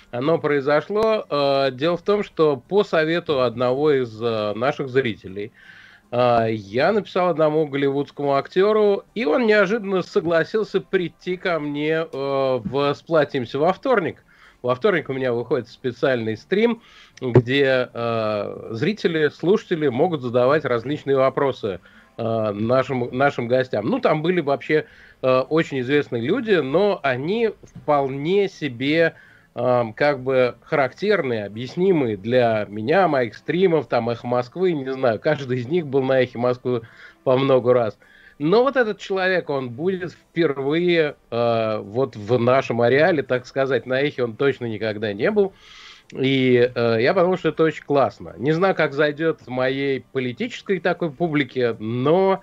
S10: Оно произошло. Дело в том, что по совету одного из наших зрителей, я написал одному голливудскому актеру, и он неожиданно согласился прийти ко мне э, в «Сплатимся во вторник». Во вторник у меня выходит специальный стрим, где э, зрители, слушатели могут задавать различные вопросы э, нашим, нашим гостям. Ну, там были вообще очень известные люди, но они вполне себе как бы характерные, объяснимые для меня, моих стримов, там «Эхо Москвы», не знаю, каждый из них был на «Эхе Москвы» по много раз. Но вот этот человек, он будет впервые э, вот в нашем ареале, так сказать, на эхе он точно никогда не был. И э, я подумал, что это очень классно. Не знаю, как зайдет моей политической такой публике, но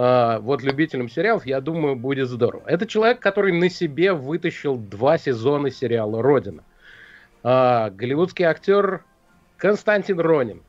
S10: вот любителям сериалов, я думаю, будет здорово. Это человек, который на себе вытащил два сезона сериала «Родина». Э, голливудский актер Константин Ронин.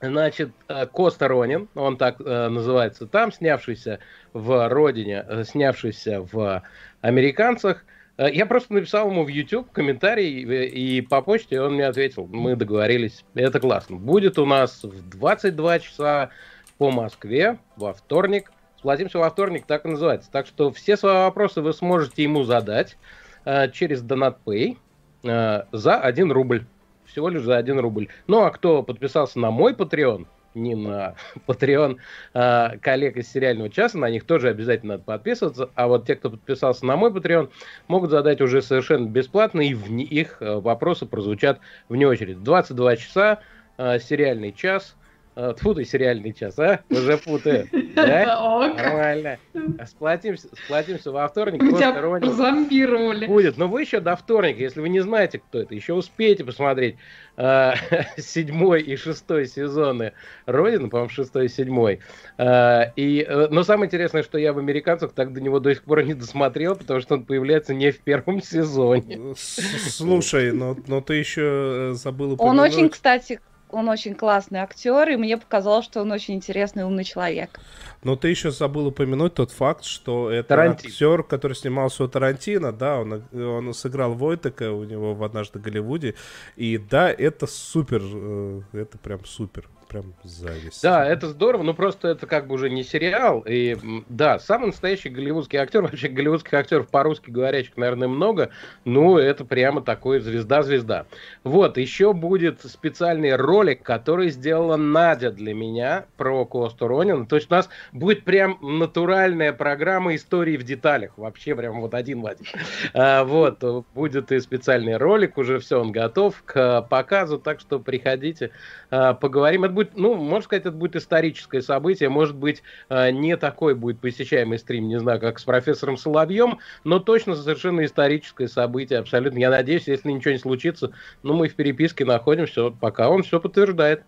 S10: Значит, э, Коста Ронин, он так э, называется там, снявшийся в «Родине», э, снявшийся в «Американцах», э, я просто написал ему в YouTube комментарий и, и по почте он мне ответил, мы договорились, это классно. Будет у нас в 22 часа по Москве во вторник. Сплотимся во вторник, так и называется. Так что все свои вопросы вы сможете ему задать. э, через DonatPay э, за 1 рубль. Всего лишь за 1 рубль. Ну, а кто подписался на мой Patreon, не на *laughs* Patreon а, коллег из сериального часа, на них тоже обязательно надо подписываться. А вот те, кто подписался на мой Patreon, могут задать уже совершенно бесплатно, и в их э, вопросы прозвучат вне очереди. 22 часа, а, сериальный час – Тьфу ты, сериальный час, а? Уже путаю. Да? *laughs* Нормально. Сплотимся, сплотимся во вторник.
S1: Тебя зомбировали.
S10: Будет. Но вы еще до вторника, если вы не знаете, кто это, еще успеете посмотреть э, *laughs* седьмой и шестой сезоны Родины, по-моему, шестой и седьмой. Э, и, э, но самое интересное, что я в «Американцах» так до него до сих пор не досмотрел, потому что он появляется не в первом *laughs* сезоне.
S2: Слушай, но, но ты еще забыл
S3: упомянуть... Он очень, кстати, он очень классный актер, и мне показалось, что он очень интересный, умный человек.
S2: Но ты еще забыл упомянуть тот факт, что это Тарантин. актер, который снимался у Тарантино, да, он, он сыграл Войтека у него в «Однажды в Голливуде», и да, это супер, э, это прям супер прям зависть.
S10: Да, это здорово, но просто это как бы уже не сериал. И да, самый настоящий голливудский актер, *laughs* вообще голливудских актеров по-русски говорящих, наверное, много. Ну, это прямо такой звезда-звезда. Вот, еще будет специальный ролик, который сделала Надя для меня про Косту Ронина. То есть у нас будет прям натуральная программа истории в деталях. Вообще прям вот один в один. *laughs* А, вот, будет и специальный ролик, уже все, он готов к показу, так что приходите, а, поговорим. Это будет будет, ну, можно сказать, это будет историческое событие, может быть, э, не такой будет посещаемый стрим, не знаю, как с профессором Соловьем, но точно совершенно историческое событие, абсолютно. Я надеюсь, если ничего не случится, ну, мы в переписке находимся, пока он все подтверждает.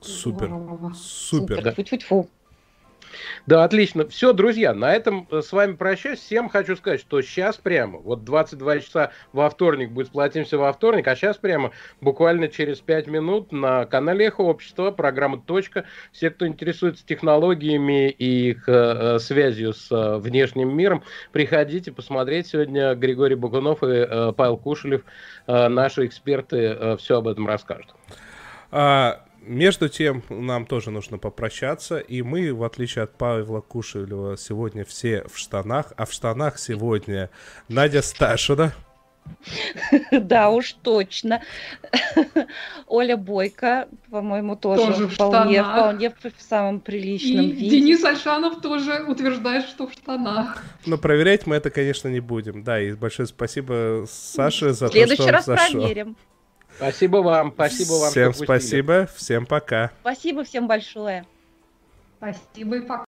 S2: Супер. Супер. Да.
S10: Да, отлично. Все, друзья, на этом э, с вами прощаюсь. Всем хочу сказать, что сейчас прямо, вот 22 часа во вторник будет «Сплотимся во вторник», а сейчас прямо, буквально через 5 минут на канале «Эхо Общества» программа «Точка». Все, кто интересуется технологиями и их э, э связью с э, внешним миром, приходите посмотреть. Сегодня Григорий Богунов и э, Павел Кушелев, э, наши эксперты, э, все об этом расскажут.
S2: А, между тем, нам тоже нужно попрощаться, и мы, в отличие от Павла Кушелева, сегодня все в штанах, а в штанах сегодня Надя Сташина. *laughs*
S3: Да уж точно. *laughs* Оля Бойко, по-моему, тоже, тоже вполне, в вполне в самом приличном
S1: и виде. Денис Альшанов тоже утверждает, что в штанах.
S2: Но проверять мы это, конечно, не будем. Да, и большое спасибо Саше за то, что он раз зашел. проверим.
S10: Спасибо вам, спасибо вам.
S2: Всем спасибо, всем пока.
S3: Спасибо всем большое.
S1: Спасибо и пока.